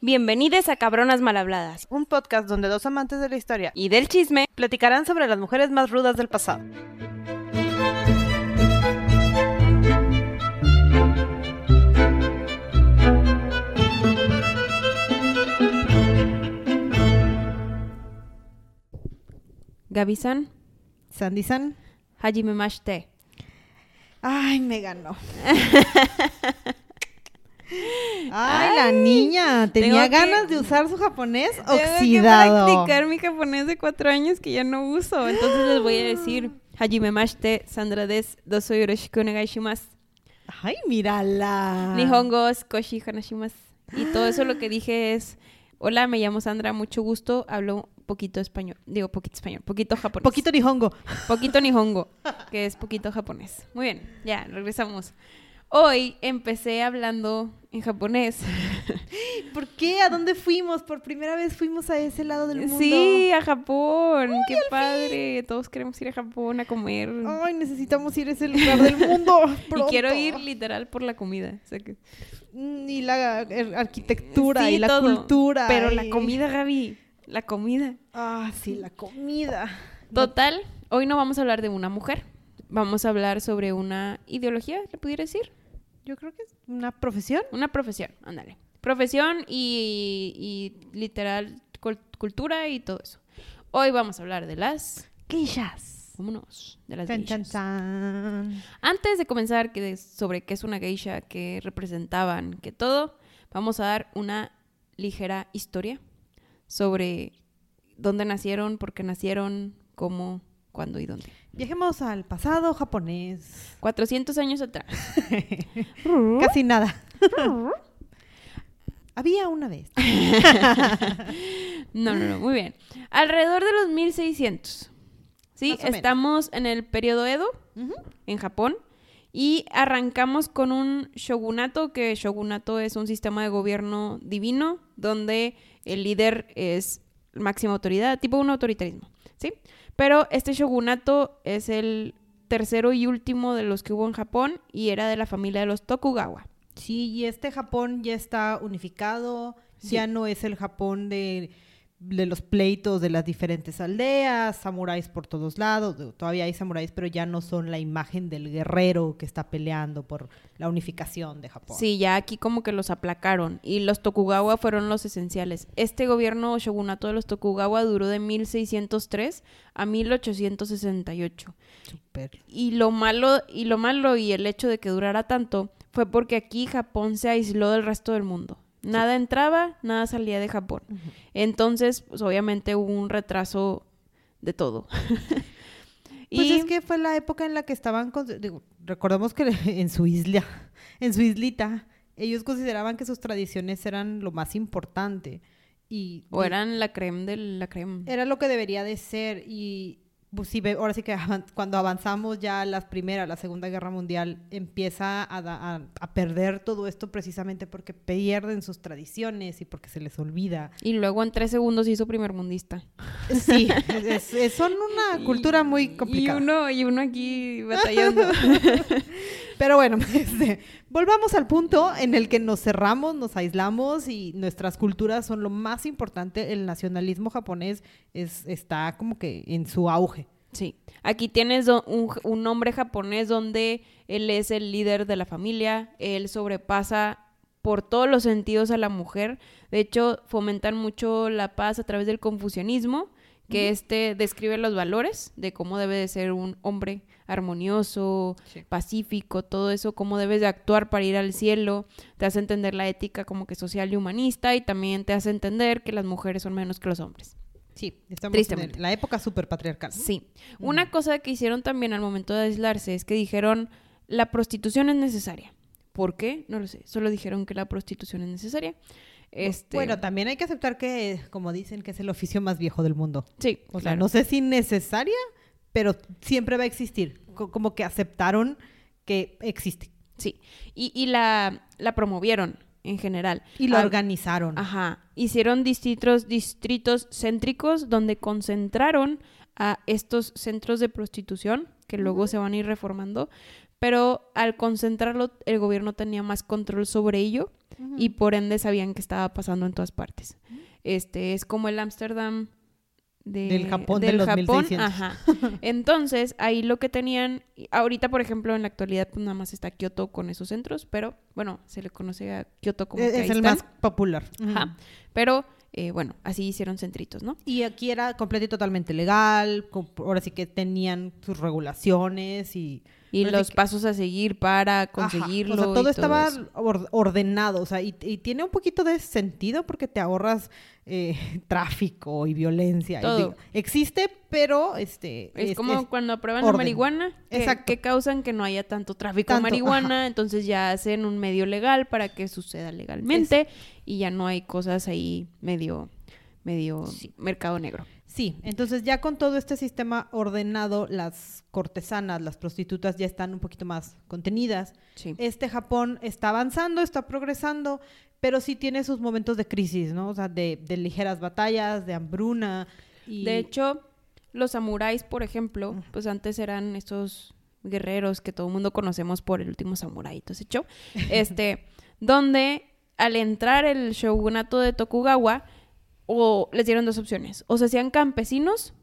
Bienvenidos a Cabronas Malhabladas un podcast donde dos amantes de la historia y del chisme. platicarán sobre las mujeres más rudas del pasado. Gabi-san, Sandy-san. Hajime Mashite. Ay, me ganó. Ay, la niña. Tenía que- ganas de usar su japonés Tengo que oxidado. practicar mi japonés de cuatro años que ya no uso. Entonces les voy a decir Hajime Mashite, Sandra des, doso yoroshiku shimasu. Ay, mírala. Nihongo koshi hanashimasu. Y todo eso lo que dije es, hola, me llamo Sandra, mucho gusto, hablo poquito español. Digo, poquito español, poquito japonés. Poquito nihongo. Poquito Nihongo, que es poquito japonés. Muy bien, ya, regresamos. Hoy empecé hablando en japonés. ¿Por qué? ¿A dónde fuimos? Por primera vez fuimos a ese lado del mundo. Sí, a Japón. Qué padre. Todos queremos ir a Japón a comer. Ay, necesitamos ir a ese lugar del mundo. y quiero ir literal por la comida. O sea que- Mm, Y la ar- arquitectura Sí, y la todo. cultura. Pero la comida, Gaby. La comida. Ah, sí, la comida. Total, hoy no vamos a hablar de una mujer. Vamos a hablar sobre una ideología, ¿le pudiera decir? Yo creo que es una profesión. Una profesión, ándale. Profesión y, y literal cul- cultura y todo eso. Hoy vamos a hablar de las... Geishas. Vámonos, de las geishas. chan. Antes de comenzar que sobre qué es una geisha, qué representaban, qué todo, vamos a dar una ligera historia sobre dónde nacieron, por qué nacieron, cómo, cuándo y dónde. Viajemos al pasado japonés. 400 años atrás. Casi nada. Había una vez. No, no, no, muy bien. Alrededor de los 1600. Sí, menos. estamos en el periodo Edo, en Japón, y arrancamos con un shogunato, que shogunato es un sistema de gobierno divino, donde el líder es máxima autoridad, tipo un autoritarismo, ¿sí? Pero este shogunato es el tercero y último de los que hubo en Japón y era de la familia de los Tokugawa. Sí, y este Japón ya está unificado. Sí. Ya no es el Japón de, de los pleitos de las diferentes aldeas, samuráis por todos lados. Todavía hay samuráis, pero ya no son la imagen del guerrero que está peleando por la unificación de Japón. Sí, ya aquí como que los aplacaron y los Tokugawa fueron los esenciales. Este gobierno shogunato de los Tokugawa duró de 1603 a 1868. Súper. Y lo malo y lo malo y el hecho de que durara tanto fue porque aquí Japón se aisló del resto del mundo. Nada entraba, nada salía de Japón. Entonces, pues obviamente hubo un retraso de todo. Pues y es que fue la época en la que estaban, con- digo, recordemos que en su isla, en su islita, ellos consideraban que sus tradiciones eran lo más importante y o eran la creme de la creme. era lo que debería de ser y pues, sí, ahora sí que cuando avanzamos ya a las primeras, la Segunda Guerra Mundial, empieza a, da- a- a perder todo esto precisamente porque pierden sus tradiciones y porque se les olvida. Y luego en tres segundos hizo primer mundista. Sí, es- es- son una cultura muy complicada. Y uno, y uno aquí batallando. Pero bueno, este, volvamos al punto en el que nos cerramos, nos aislamos y nuestras culturas son lo más importante. El nacionalismo japonés es, está como que en su auge. sí. Aquí tienes un, un hombre japonés donde él es el líder de la familia, él sobrepasa por todos los sentidos a la mujer. De hecho, fomentan mucho la paz a través del confucianismo, que este describe los valores de cómo debe de ser un hombre armonioso, Sí. pacífico, todo eso, cómo debes de actuar para ir al cielo, te hace entender la ética como que social y humanista y también te hace entender que las mujeres son menos que los hombres. Sí, estamos Tristemente. en la época super patriarcal. Sí. Una cosa que hicieron también al momento de aislarse es que dijeron la prostitución es necesaria. ¿Por qué? No lo sé. Solo dijeron que la prostitución es necesaria. Este, Bueno, también hay que aceptar que, como dicen, que es el oficio más viejo del mundo. sí, O sea, no sé si necesaria, pero siempre va a existir. Co- Como que aceptaron que existe. Sí. Y, y la, la promovieron en general. Y lo Ah, organizaron. Ajá. Hicieron distritos, distritos céntricos donde concentraron a estos centros de prostitución que luego se van a ir reformando. Pero al concentrarlo, el gobierno tenía más control sobre ello. y por ende sabían que estaba pasando en todas partes. Este es como el Ámsterdam de- Del Japón de los 1600. Ajá. Entonces, ahí lo que tenían, ahorita por ejemplo en la actualidad pues nada más está Kioto con esos centros, pero bueno, se le conoce a Kioto como es que ahí es el están. más popular. Ajá. Pero eh, bueno, así hicieron centritos, ¿no? Y aquí era completo y totalmente legal, ahora sí que tenían sus regulaciones y... Y los pasos a seguir para Ajá, conseguirlo. O sea, todo y estaba eso. ordenado, o sea, y, y tiene un poquito de sentido porque te ahorras eh, tráfico y violencia. y Todo. digo, existe, pero este... Es, es- como es- cuando aprueban la marihuana, que, Exacto. que causan que no haya tanto tráfico de marihuana, entonces ya hacen un medio legal para que suceda legalmente y ya no hay cosas ahí medio, medio mercado negro. Sí, entonces ya con todo este sistema ordenado, las cortesanas, las prostitutas ya están un poquito más contenidas. Sí. Este Japón está avanzando, está progresando, pero sí tiene sus momentos de crisis, ¿no? O sea, de, de ligeras batallas, de hambruna. Y... De hecho, los samuráis, por ejemplo, pues antes eran estos guerreros que todo el mundo conocemos por el último samurái, todo ese show, este, donde al entrar el shogunato de Tokugawa, o les dieron dos opciones, o se hacían campesinos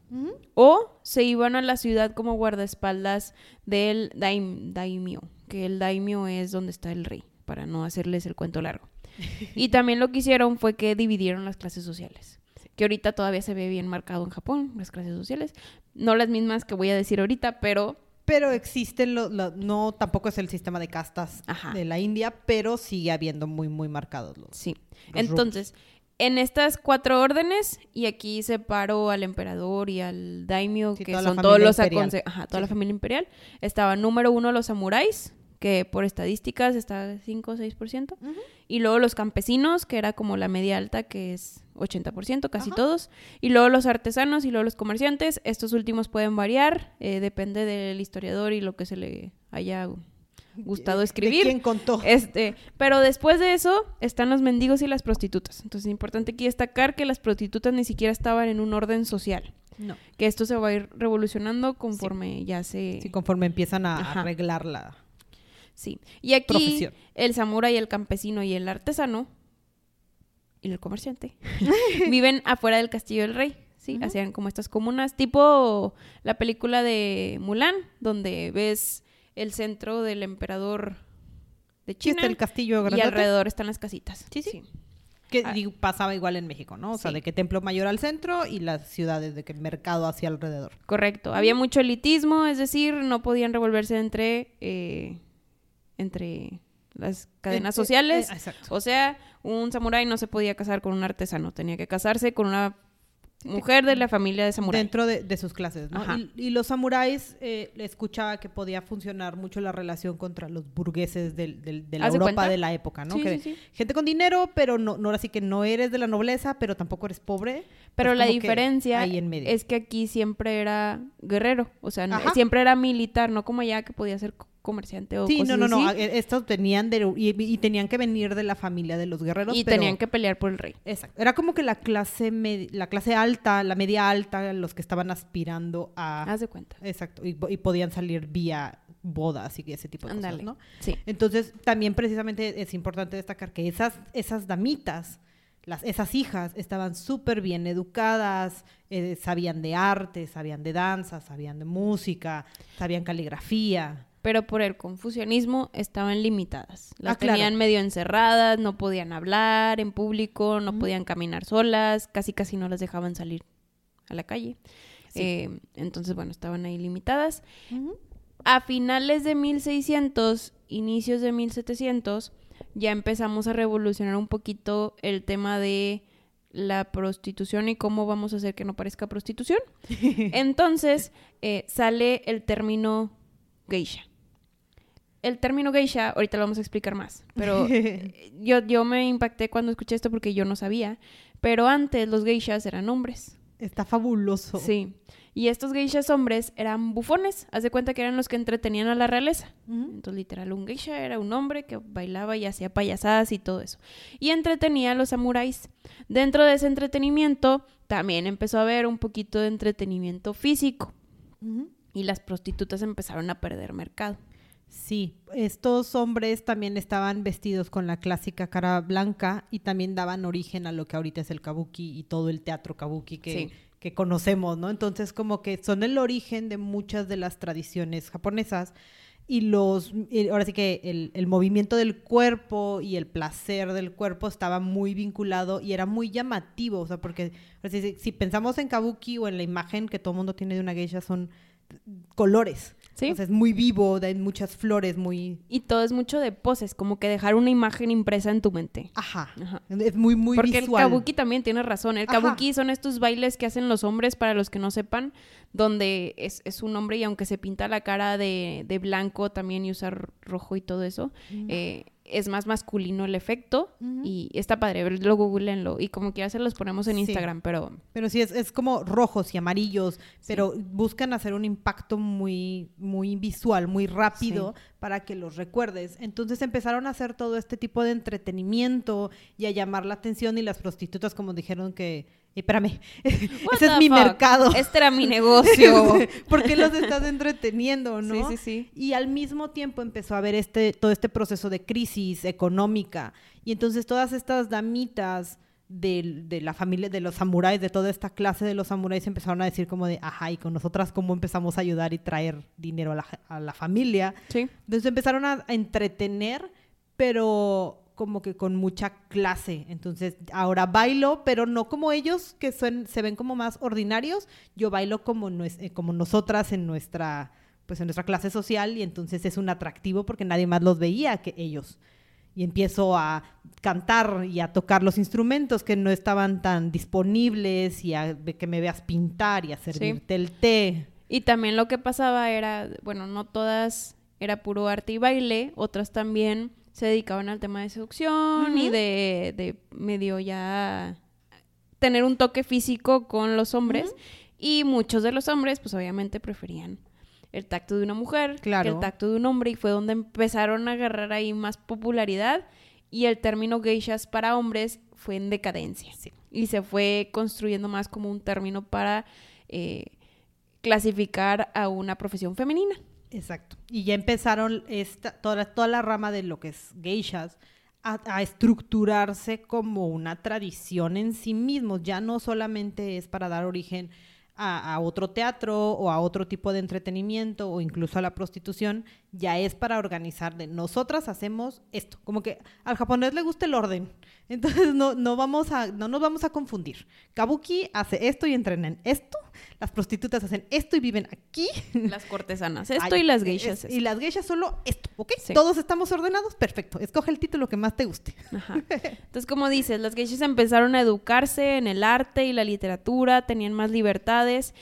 o se iban a la ciudad como guardaespaldas del daim- daimyo, que el daimyo es donde está el rey, para no hacerles el cuento largo. Y también lo que hicieron fue que dividieron las clases sociales, que ahorita todavía se ve bien marcado en Japón, las clases sociales, no las mismas que voy a decir ahorita, pero Pero existen, lo, lo- no, tampoco es el sistema de castas Ajá. de la India, pero sigue habiendo muy, muy marcados los. sí. Los Entonces, en estas cuatro órdenes, y aquí separo al emperador y al daimyo, Sí, que son todos los imperial. aconse- ajá, toda Sí, la familia imperial, estaba número uno los samuráis, que por estadísticas está 5 o 6%, y luego los campesinos, que era como la media alta, que es 80%, casi todos, y luego los artesanos y luego los comerciantes, estos últimos pueden variar, eh, depende del historiador y lo que se le haya gustado ¿De escribir. quién contó? Este, pero después de eso están los mendigos y las prostitutas. Entonces es importante aquí destacar que las prostitutas ni siquiera estaban en un orden social. No. Que esto se va a ir revolucionando conforme ya se... Sí, conforme empiezan a Ajá. arreglar la Sí. Y aquí profesión. el samurái, el campesino y el artesano y el comerciante viven afuera del castillo del rey. Sí, hacían como estas comunas, tipo la película de Mulan, donde ves el centro del emperador de Sí, China está el castillo y alrededor están las casitas. Sí, sí. que Ah. digo, pasaba igual en México, ¿no? O sea, Sí. de que Templo Mayor al centro y las ciudades de que mercado hacia alrededor. Correcto. Había mucho elitismo, es decir, no podían revolverse entre, eh, entre las cadenas Eh, eh, sociales. eh, exacto. O sea, un samurái no se podía casar con un artesano, tenía que casarse con una mujer de la familia de samurái. Dentro de, de sus clases, ¿no? Y, y los samuráis, eh, escuchaba que podía funcionar mucho la relación contra los burgueses del, del- de la ¿Haz de Europa cuenta? de la época, ¿no? Sí, que sí, sí. Gente con dinero, pero no, no, ahora sí que no eres de la nobleza, pero tampoco eres pobre. Pero Es la que diferencia ahí en medio. es que aquí siempre era guerrero, o sea, no- siempre era militar, no como allá que podía ser comerciante o Sí, cosas no, no, no. así, eh, Estos tenían de, y, y tenían que venir de la familia de los guerreros. y pero- tenían que pelear por el rey. Exacto. Era como que la clase medi- la clase alta, la media alta, los que estaban aspirando a Haz de cuenta. exacto y, y podían salir vía bodas y ese tipo de Ándale. cosas, ¿no? Sí. Entonces, también precisamente es importante destacar que esas esas damitas, las esas hijas estaban súper bien educadas, eh, sabían de arte, sabían de danza, sabían de música, sabían caligrafía. Pero por el confucianismo estaban limitadas. Las Ah, claro. tenían medio encerradas, no podían hablar en público, no podían caminar solas, casi casi no las dejaban salir a la calle. Sí. Eh, entonces, bueno, estaban ahí limitadas. A finales de 1600, inicios de 1700, ya empezamos a revolucionar un poquito el tema de la prostitución y cómo vamos a hacer que no parezca prostitución. Entonces eh, sale el término geisha. El término geisha, ahorita lo vamos a explicar más, pero yo, yo me impacté cuando escuché esto porque yo no sabía, pero antes los geishas eran hombres. Está fabuloso. Sí. Y estos geishas hombres eran bufones. Haz de cuenta que eran los que entretenían a la realeza. Entonces, literal, un geisha era un hombre que bailaba y hacía payasadas y todo eso. Y entretenía a los samuráis. Dentro de ese entretenimiento, también empezó a haber un poquito de entretenimiento físico. Y las prostitutas empezaron a perder mercado. Sí, estos hombres también estaban vestidos con la clásica cara blanca y también daban origen a lo que ahorita es el kabuki y todo el teatro kabuki que, Sí. que conocemos, ¿no? Entonces como que son el origen de muchas de las tradiciones japonesas y los, y ahora sí que el, el movimiento del cuerpo y el placer del cuerpo estaba muy vinculado y era muy llamativo, o sea, porque si, si pensamos en kabuki o en la imagen que todo el mundo tiene de una geisha son colores. Sí. O sea, es muy vivo, hay muchas flores, muy... Y todo es mucho de poses, como que dejar una imagen impresa en tu mente. Ajá. Ajá. Es muy, muy Porque visual. el kabuki también tiene razón. El Ajá. kabuki son estos bailes que hacen los hombres, para los que no sepan, donde es, es un hombre y aunque se pinta la cara de, de blanco también y usa r- rojo y todo eso, eh, es más masculino el efecto y está padre, lo googleenlo y como quiera se los ponemos en Sí. Instagram, pero Pero sí, es, es como rojos y amarillos, pero buscan hacer un impacto muy, muy visual, muy rápido para que los recuerdes. Entonces empezaron a hacer todo este tipo de entretenimiento y a llamar la atención y las prostitutas como dijeron que, espérame, What ese es mi fuck? mercado. Este era mi negocio. ¿Por qué los estás entreteniendo, no? Sí, sí, sí. Y al mismo tiempo empezó a haber este, todo este proceso de crisis económica. Y entonces todas estas damitas del- de, la familia, de los samuráis, de toda esta clase de los samuráis, empezaron a decir como de, ajá, y con nosotras cómo empezamos a ayudar y traer dinero a la, a la familia. Sí. Entonces empezaron a, a entretener, pero como que con mucha clase. Entonces ahora bailo, pero no como ellos, que son, se ven como más ordinarios. Yo bailo como, eh, como nosotras en nuestra, pues en nuestra clase social y entonces es un atractivo porque nadie más los veía que ellos. Y empiezo a cantar y a tocar los instrumentos que no estaban tan disponibles y a que me veas pintar y a servirte el té. Y también lo que pasaba era, bueno, no todas era puro arte y baile, otras también se dedicaban al tema de seducción y de, de medio ya tener un toque físico con los hombres. Y muchos de los hombres, pues obviamente preferían el tacto de una mujer que Claro. el tacto de un hombre y fue donde empezaron a agarrar ahí más popularidad y el término geishas para hombres fue en decadencia Sí. y se fue construyendo más como un término para eh, clasificar a una profesión femenina. Exacto. Y ya empezaron esta, toda, toda la rama de lo que es geishas a, estructurarse como una tradición en sí mismos. Ya no solamente es para dar origen a, a otro teatro o a otro tipo de entretenimiento o incluso a la prostitución, ya es para organizar de nosotras hacemos esto. Como que al japonés le gusta el orden. Entonces no, no, vamos a, no nos vamos a confundir. Kabuki hace esto y entrena en esto. Las prostitutas hacen esto y viven aquí. Las cortesanas, esto Ay, y las es- geishas. Y las geishas solo esto, ¿ok? Sí. Todos estamos ordenados, perfecto. Escoge el título que más te guste. Ajá. Entonces, como dices, las geishas empezaron a educarse en el arte y la literatura, tenían más libertades.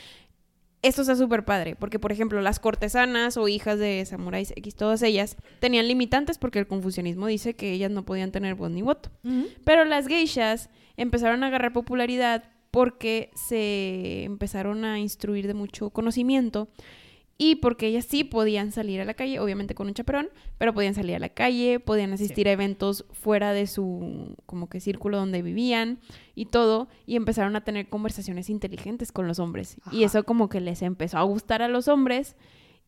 Esto está súper padre, porque, por ejemplo, las cortesanas o hijas de samuráis X, todas ellas, tenían limitantes porque el confucianismo dice que ellas no podían tener voz ni voto. Pero las geishas empezaron a agarrar popularidad porque se empezaron a instruir de mucho conocimiento y porque ellas sí podían salir a la calle, obviamente con un chaperón, pero podían salir a la calle, podían asistir a eventos fuera de su como que círculo donde vivían y todo y empezaron a tener conversaciones inteligentes con los hombres y eso como que les empezó a gustar a los hombres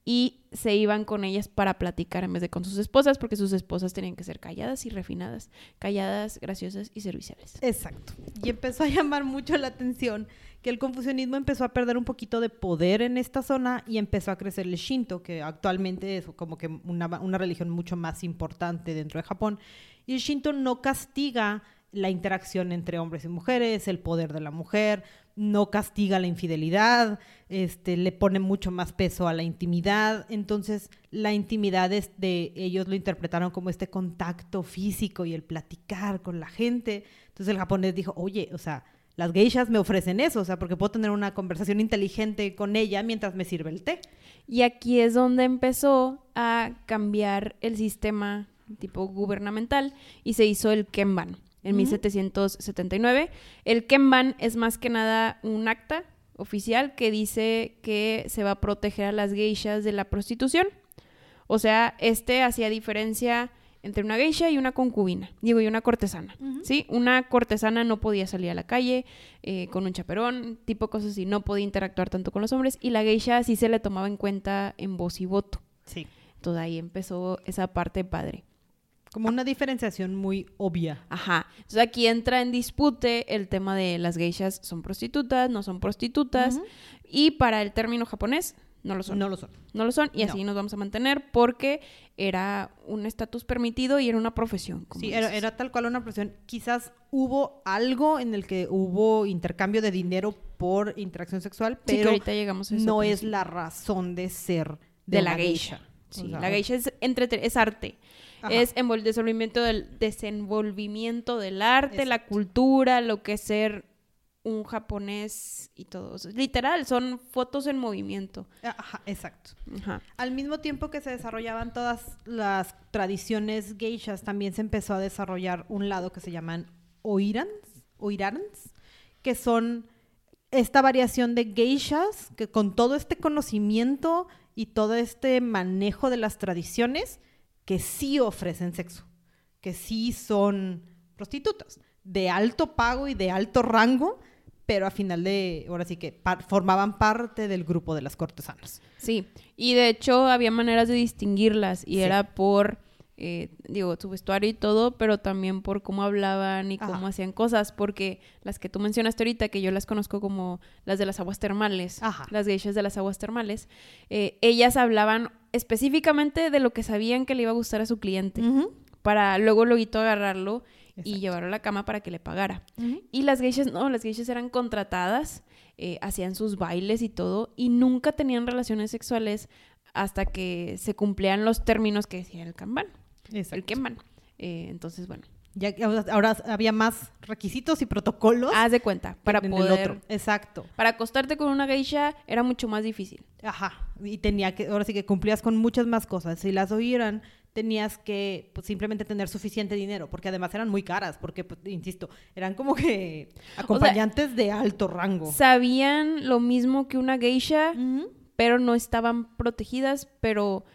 y se iban con ellas para platicar en vez de con sus esposas porque sus esposas tenían que ser calladas y refinadas, calladas, graciosas y serviciales. Exacto. Y empezó a llamar mucho la atención que el confucianismo empezó a perder un poquito de poder en esta zona y empezó a crecer el Shinto, que actualmente es como que una, una religión mucho más importante dentro de Japón. Y el Shinto no castiga la interacción entre hombres y mujeres, el poder de la mujer, no castiga la infidelidad, este, le pone mucho más peso a la intimidad. Entonces, la intimidad es de ellos lo interpretaron como este contacto físico y el platicar con la gente. Entonces, el japonés dijo, oye, o sea, las geishas me ofrecen eso, o sea, porque puedo tener una conversación inteligente con ella mientras me sirve el té. Y aquí es donde empezó a cambiar el sistema tipo gubernamental y se hizo el Kenban en Ujú. 1779. El Kenban es más que nada un acta oficial que dice que se va a proteger a las geishas de la prostitución. O sea, este hacía diferencia entre una geisha y una concubina, digo, y una cortesana, ¿sí? Una cortesana no podía salir a la calle eh, con un chaperón, tipo cosas así, no podía interactuar tanto con los hombres, y la geisha sí se le tomaba en cuenta en voz y voto. Sí. de ahí empezó esa parte padre. Como una diferenciación muy obvia. Ajá. Entonces aquí entra en dispute el tema de las geishas son prostitutas, no son prostitutas. Y para el término japonés, no lo son. No lo son. No lo son. Y así No. nos vamos a mantener porque era un estatus permitido y era una profesión. como Sí, era, era tal cual una profesión. Quizás hubo algo en el que hubo intercambio de dinero por interacción sexual, Sí, que pero ahorita llegamos a eso. no es la razón de ser de, de la geisha. O Sí, sea, la geisha es, es arte. Ajá. Es envol- desenvolvimiento del, desenvolvimiento del arte, la cultura, lo que es ser un japonés y todo. Literal, son fotos en movimiento. Ajá, exacto. Ajá. Al mismo tiempo que se desarrollaban todas las tradiciones geishas, también se empezó a desarrollar un lado que se llaman oirans, oirans, que son esta variación de geishas que con todo este conocimiento y todo este manejo de las tradiciones que sí ofrecen sexo, que sí son prostitutas de alto pago y de alto rango, pero a final de, ahora sí que par- formaban parte del grupo de las cortesanas. Sí, y de hecho había maneras de distinguirlas y Sí. era por, eh, digo, su vestuario y todo, pero también por cómo hablaban y cómo hacían cosas, porque las que tú mencionaste ahorita, que yo las conozco como las de las aguas termales, Ajá. las geishas de las aguas termales, eh, ellas hablaban específicamente de lo que sabían que le iba a gustar a su cliente, para luego luego agarrarlo y llevarlo a la cama para que le pagara. Y las geishas, no, las geishas eran contratadas, eh, hacían sus bailes y todo, y nunca tenían relaciones sexuales hasta que se cumplían los términos que decía el kanban, el Exacto. kenban. Eh, entonces, bueno, Ya ahora, había más requisitos y protocolos haz de cuenta, para en el poder... otro. Exacto. Para acostarte con una geisha era mucho más difícil. Ajá. Y tenía que, ahora sí que cumplías con muchas más cosas. Si las oyeran, tenías que pues, simplemente tener suficiente dinero, porque además eran muy caras, porque, pues, insisto, eran como que acompañantes de alto rango. Sabían lo mismo que una geisha, pero no estaban protegidas, pero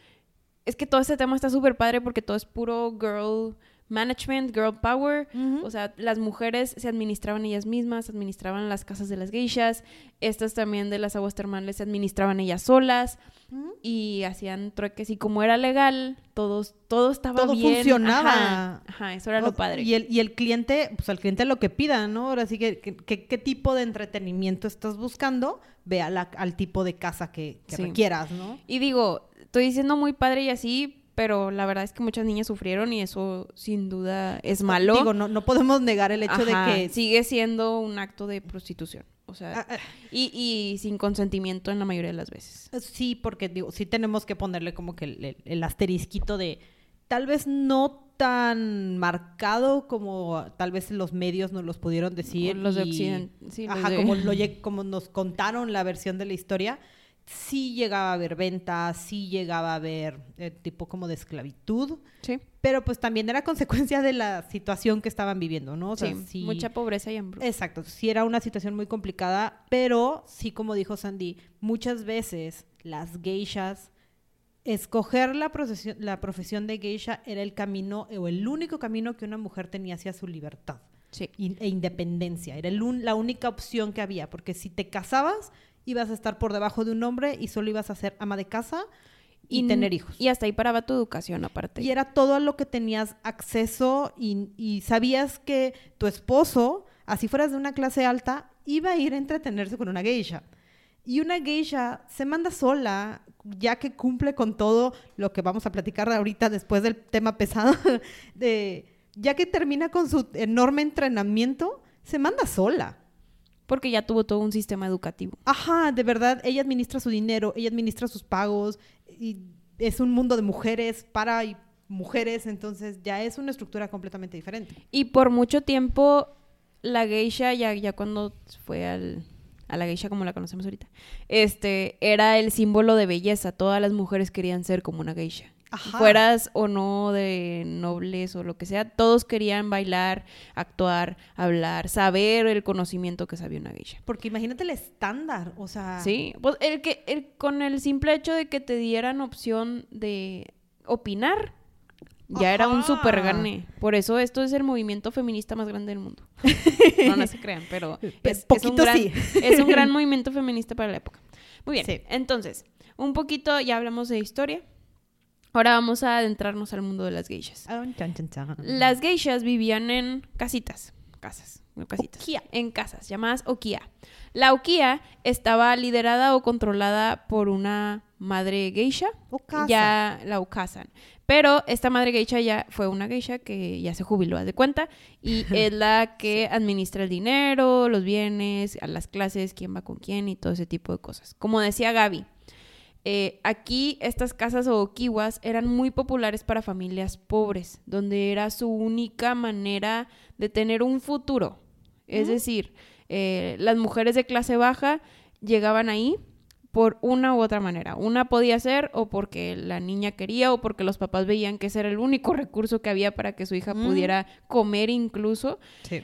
es que todo este tema está súper padre porque todo es puro girl management, girl power. O sea, las mujeres se administraban ellas mismas, administraban las casas de las geishas, estas también de las aguas termales se administraban ellas solas y hacían trueques y como era legal, todos, todo estaba Todo bien. funcionaba. Ajá, ajá, eso era O- lo padre. Y el, y el cliente, pues al cliente lo que pida, ¿no? Ahora sí que, qué tipo de entretenimiento estás buscando, ve a la- al tipo de casa que, que Sí. requieras, ¿no? Y digo, estoy diciendo muy padre y así, pero la verdad es que muchas niñas sufrieron y eso sin duda es malo. Digo, no, no podemos negar el hecho Ajá, de que... sigue siendo un acto de prostitución. O sea, Ah, ah, y, y sin consentimiento en la mayoría de las veces. Sí, porque digo, sí tenemos que ponerle como que el, el- el asterisquito de tal vez no tan marcado como tal vez los medios nos los pudieron decir. Los de Occidente. Sí, los Ajá, de- como, lo como nos contaron la versión de la historia, sí llegaba a haber ventas, sí llegaba a haber eh, tipo como de esclavitud, Sí, pero pues también era consecuencia de la situación que estaban viviendo, ¿no? O sea, sí, sí- mucha pobreza y hambre. Exacto, sí era una situación muy complicada, pero sí, como dijo Sandy, muchas veces las geishas, escoger la profesión, la profesión de geisha era el camino o el único camino que una mujer tenía hacia su libertad Sí. e independencia. Era el un- la única opción que había, porque si te casabas, ibas a estar por debajo de un hombre y solo ibas a ser ama de casa y, tener hijos. Y hasta ahí paraba tu educación aparte. Y era todo a lo que tenías acceso y, y sabías que tu esposo, así fueras de una clase alta, iba a ir a entretenerse con una geisha. Y una geisha se manda sola, ya que cumple con todo lo que vamos a platicar ahorita después del tema pesado, de, ya que termina con su enorme entrenamiento, se manda sola. Porque ya tuvo todo un sistema educativo. Ajá, de verdad, ella administra su dinero, ella administra sus pagos y es un mundo de mujeres para y mujeres, entonces ya es una estructura completamente diferente. Y por mucho tiempo, la geisha, ya, ya cuando fue al, a la geisha como la conocemos ahorita, este, era el símbolo de belleza. Todas las mujeres querían ser como una geisha. Ajá. Fueras o no de nobles o lo que sea, todos querían bailar, actuar, hablar, saber el conocimiento que sabía una geisha. Porque imagínate el estándar, o sea, Sí, pues el que el, con el simple hecho de que te dieran opción de opinar, ya era un super gane. Por eso esto es el movimiento feminista más grande del mundo. No, no se crean, pero es, es un gran, sí. es un gran movimiento feminista para la época. Muy bien, Sí. entonces, un poquito, ya hablamos de historia. Ahora vamos a adentrarnos al mundo de las geishas. Ah. Las geishas vivían en casitas, casas, no casitas, Okia. en casas llamadas okia. La okia estaba liderada o controlada por una madre geisha, Okasa. ya la okasan. Pero esta madre geisha ya fue una geisha que ya se jubiló, haz de cuenta, y es la que administra el dinero, los bienes, a las clases, quién va con quién y todo ese tipo de cosas. Como decía Gaby, eh, aquí estas casas o okiwas eran muy populares para familias pobres, donde era su única manera de tener un futuro. Es decir, eh, las mujeres de clase baja llegaban ahí por una u otra manera. Una podía ser o porque la niña quería o porque los papás veían que ese era el único recurso que había para que su hija pudiera comer incluso. Sí.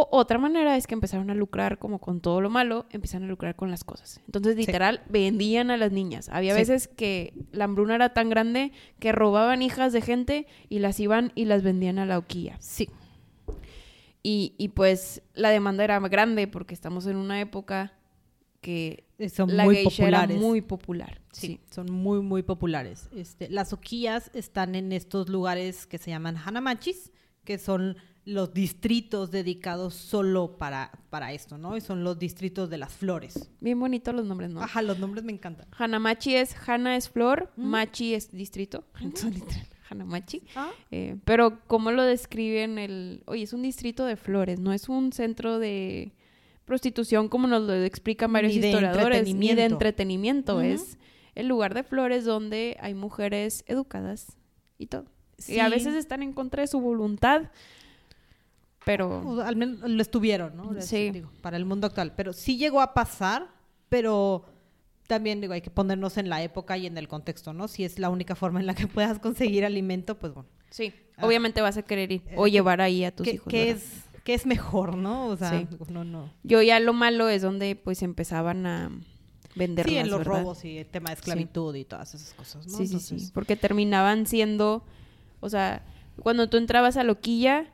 O otra manera es que empezaron a lucrar como con todo lo malo, empezaron a lucrar con las cosas. Entonces, literal, vendían a las niñas. Había Sí. veces que la hambruna era tan grande que robaban hijas de gente y las iban y las vendían a la hoquilla. Sí. Y, y pues la demanda era grande porque estamos en una época que Eh, Son la muy geisha populares. era muy popular. Sí, Sí. son muy, muy populares. Este, las oquillas están en estos lugares que se llaman hanamachis, que son los distritos dedicados solo para, para esto, ¿no? Y son los distritos de las flores. Bien bonitos los nombres, ¿no? Ajá, los nombres me encantan. Hanamachi es, Hana es flor, Ujú. Machi es distrito. Entonces, literal, Hanamachi. Ah, Eh, pero, ¿cómo lo describen el...? Oye, es un distrito de flores, no es un centro de prostitución como nos lo explican varios Ni historiadores, ni de entretenimiento. Es el lugar de flores donde hay mujeres educadas y todo. Y a Sí. veces están en contra de su voluntad, pero... o al menos lo estuvieron, ¿no? Sí. digo, para el mundo actual. Pero sí llegó a pasar, pero también digo, hay que ponernos en la época y en el contexto, ¿no? Si es la única forma en la que puedas conseguir alimento, pues bueno. Sí, Ah. obviamente vas a querer ir o Eh, llevar ahí a tus ¿Qué, hijos. qué ¿verdad? es, qué es mejor, no? O sea, Sí. no, no. Yo ya lo malo es donde pues empezaban a venderlas, Sí, en los ¿verdad? robos y el tema de esclavitud y todas esas cosas, ¿no? Sí, sí, sí. Porque terminaban siendo, o sea, cuando tú entrabas a Loquilla,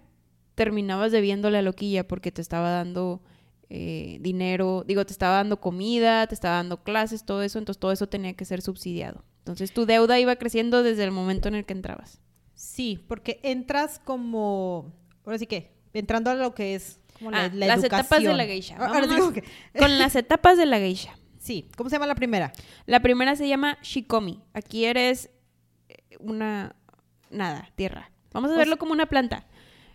terminabas debiéndole a Loquilla porque te estaba dando eh, dinero, digo, te estaba dando comida, te estaba dando clases, todo eso, entonces todo eso tenía que ser subsidiado. Entonces tu deuda iba creciendo desde el momento en el que entrabas. Sí, porque entras como, ahora sí que, entrando a lo que es como la, Ah, la las etapas de la geisha. Ah, Ahora sí Con las etapas de la geisha. sí, ¿cómo se llama la primera? La primera se llama Shikomi. Aquí eres eh, una... Nada, tierra. Vamos a O verlo como una planta.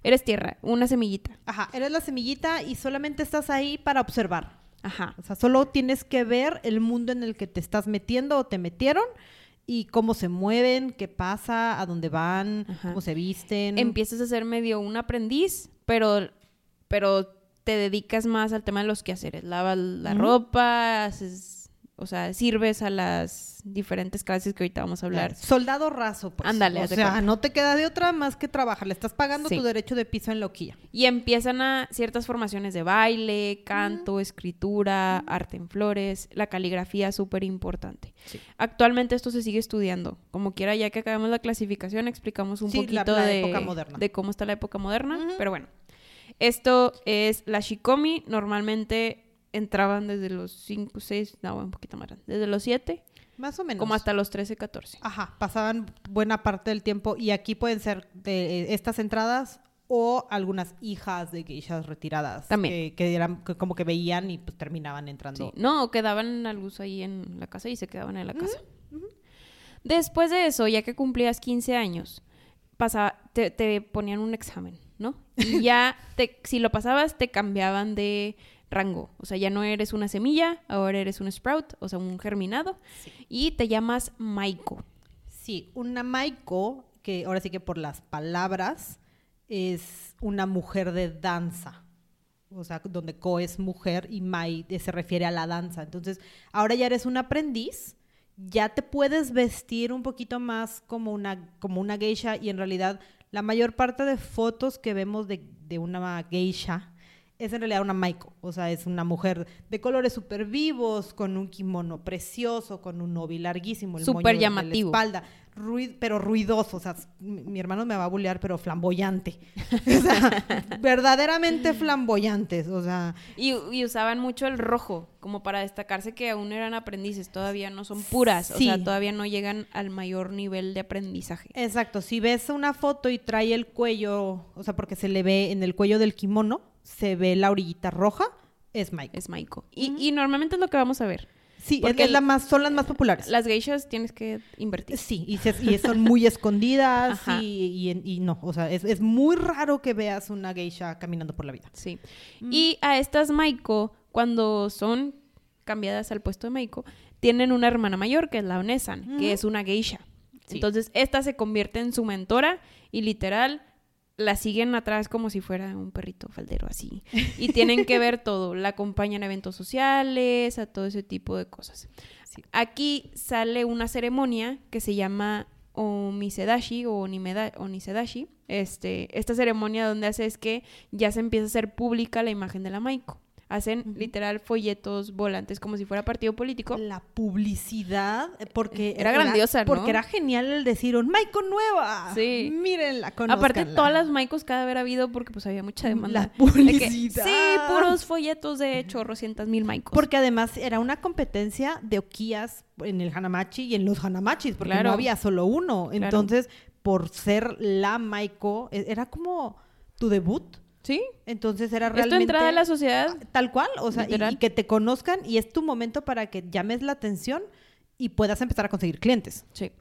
Eres tierra, una semillita. Ajá, eres la semillita y solamente estás ahí para observar. Ajá. O sea, solo tienes que ver el mundo en el que te estás metiendo o te metieron y cómo se mueven, qué pasa, a dónde van, Ajá. cómo se visten. Empiezas a ser medio un aprendiz, pero, pero te dedicas más al tema de los quehaceres. Lavas la ropa, haces, o sea, sirves a las diferentes clases que ahorita vamos a hablar. Soldado raso, pues. Ándale, O sea, cuenta. no te queda de otra más que trabajar. Le estás pagando Sí. tu derecho de piso en loquilla. Y empiezan a ciertas formaciones de baile, canto, escritura, arte en flores, la caligrafía súper importante. Sí. Actualmente esto se sigue estudiando. Como quiera, ya que acabamos la clasificación, explicamos un Sí, poquito la de, época moderna. de cómo está la época moderna. Pero bueno, esto es la Shikomi. Normalmente entraban desde los 5, 6, no, un poquito más grande, desde los 7, Más o menos. como hasta los 13, 14. Ajá, pasaban buena parte del tiempo y aquí pueden ser de eh, estas entradas o algunas hijas de geishas retiradas También. que, que eran que como que veían y pues terminaban entrando. Sí. No, quedaban a luz ahí en la casa y se quedaban en la casa. Después de eso, ya que cumplías 15 años, pasa, te, te ponían un examen, ¿no? Y ya, te, si lo pasabas, te cambiaban de rango. O sea, ya no eres una semilla, ahora eres un sprout, o sea, un germinado. Sí. Y te llamas Maiko. Sí, una maiko, que ahora sí que por las palabras, es una mujer de danza. O sea, donde ko es mujer y mai se refiere a la danza. Entonces, ahora ya eres un aprendiz, ya te puedes vestir un poquito más como una, como una geisha y en realidad la mayor parte de fotos que vemos de, de una geisha es en realidad una maiko, o sea, es una mujer de colores súper vivos, con un kimono precioso, con un novi larguísimo, el Súper moño de la llamativo. espalda, ruid- pero ruidoso, o sea, mi, mi hermano me va a bullear, pero flamboyante, o sea, verdaderamente flamboyantes, o sea, Y, y usaban mucho el rojo, como para destacarse que aún eran aprendices, todavía no son puras, o sea, todavía no llegan al mayor nivel de aprendizaje. Exacto, si ves una foto y trae el cuello, o sea, porque se le ve en el cuello del kimono, se ve la orillita roja, es Mike. Es Maiko. Y, y normalmente es lo que vamos a ver. Sí, porque es, la más, son las más populares. Las geishas tienes que invertir. Sí, y, se- y son muy escondidas y, y en- y no, o sea, es, es muy raro que veas una geisha caminando por la vida. Sí. Mm. Y a estas Maiko, cuando son cambiadas al puesto de Maiko, tienen una hermana mayor que es la Onesan, que es una geisha. Sí. Entonces, esta se convierte en su mentora y literal la siguen atrás como si fuera un perrito faldero así. Y tienen que ver todo, la acompañan a eventos sociales, a todo ese tipo de cosas. Sí. Aquí sale una ceremonia que se llama Omisedashi o Onisedashi. Este, esta ceremonia donde hace es que ya se empieza a hacer pública la imagen de la Maiko. Hacen literal folletos volantes como si fuera partido político. La publicidad, eh, porque Era grandiosa, ¿no? Porque era genial el decir un Maiko nueva. Sí. Mírenla, Aparte, todas las Maikos cada haber habido porque pues había mucha demanda. La que, publicidad. sí, puros folletos de chorrocientas mil Maikos. Porque además era una competencia de okías en el Hanamachi y en los Hanamachis, porque Claro. no había solo uno. Claro. Entonces, por ser la Maiko, e- era como tu debut. ¿Sí? Entonces era Es tu realmente... entrada a la sociedad. Tal cual, o sea, y- que te conozcan y es tu momento para que llames la atención y puedas empezar a conseguir clientes. Sí.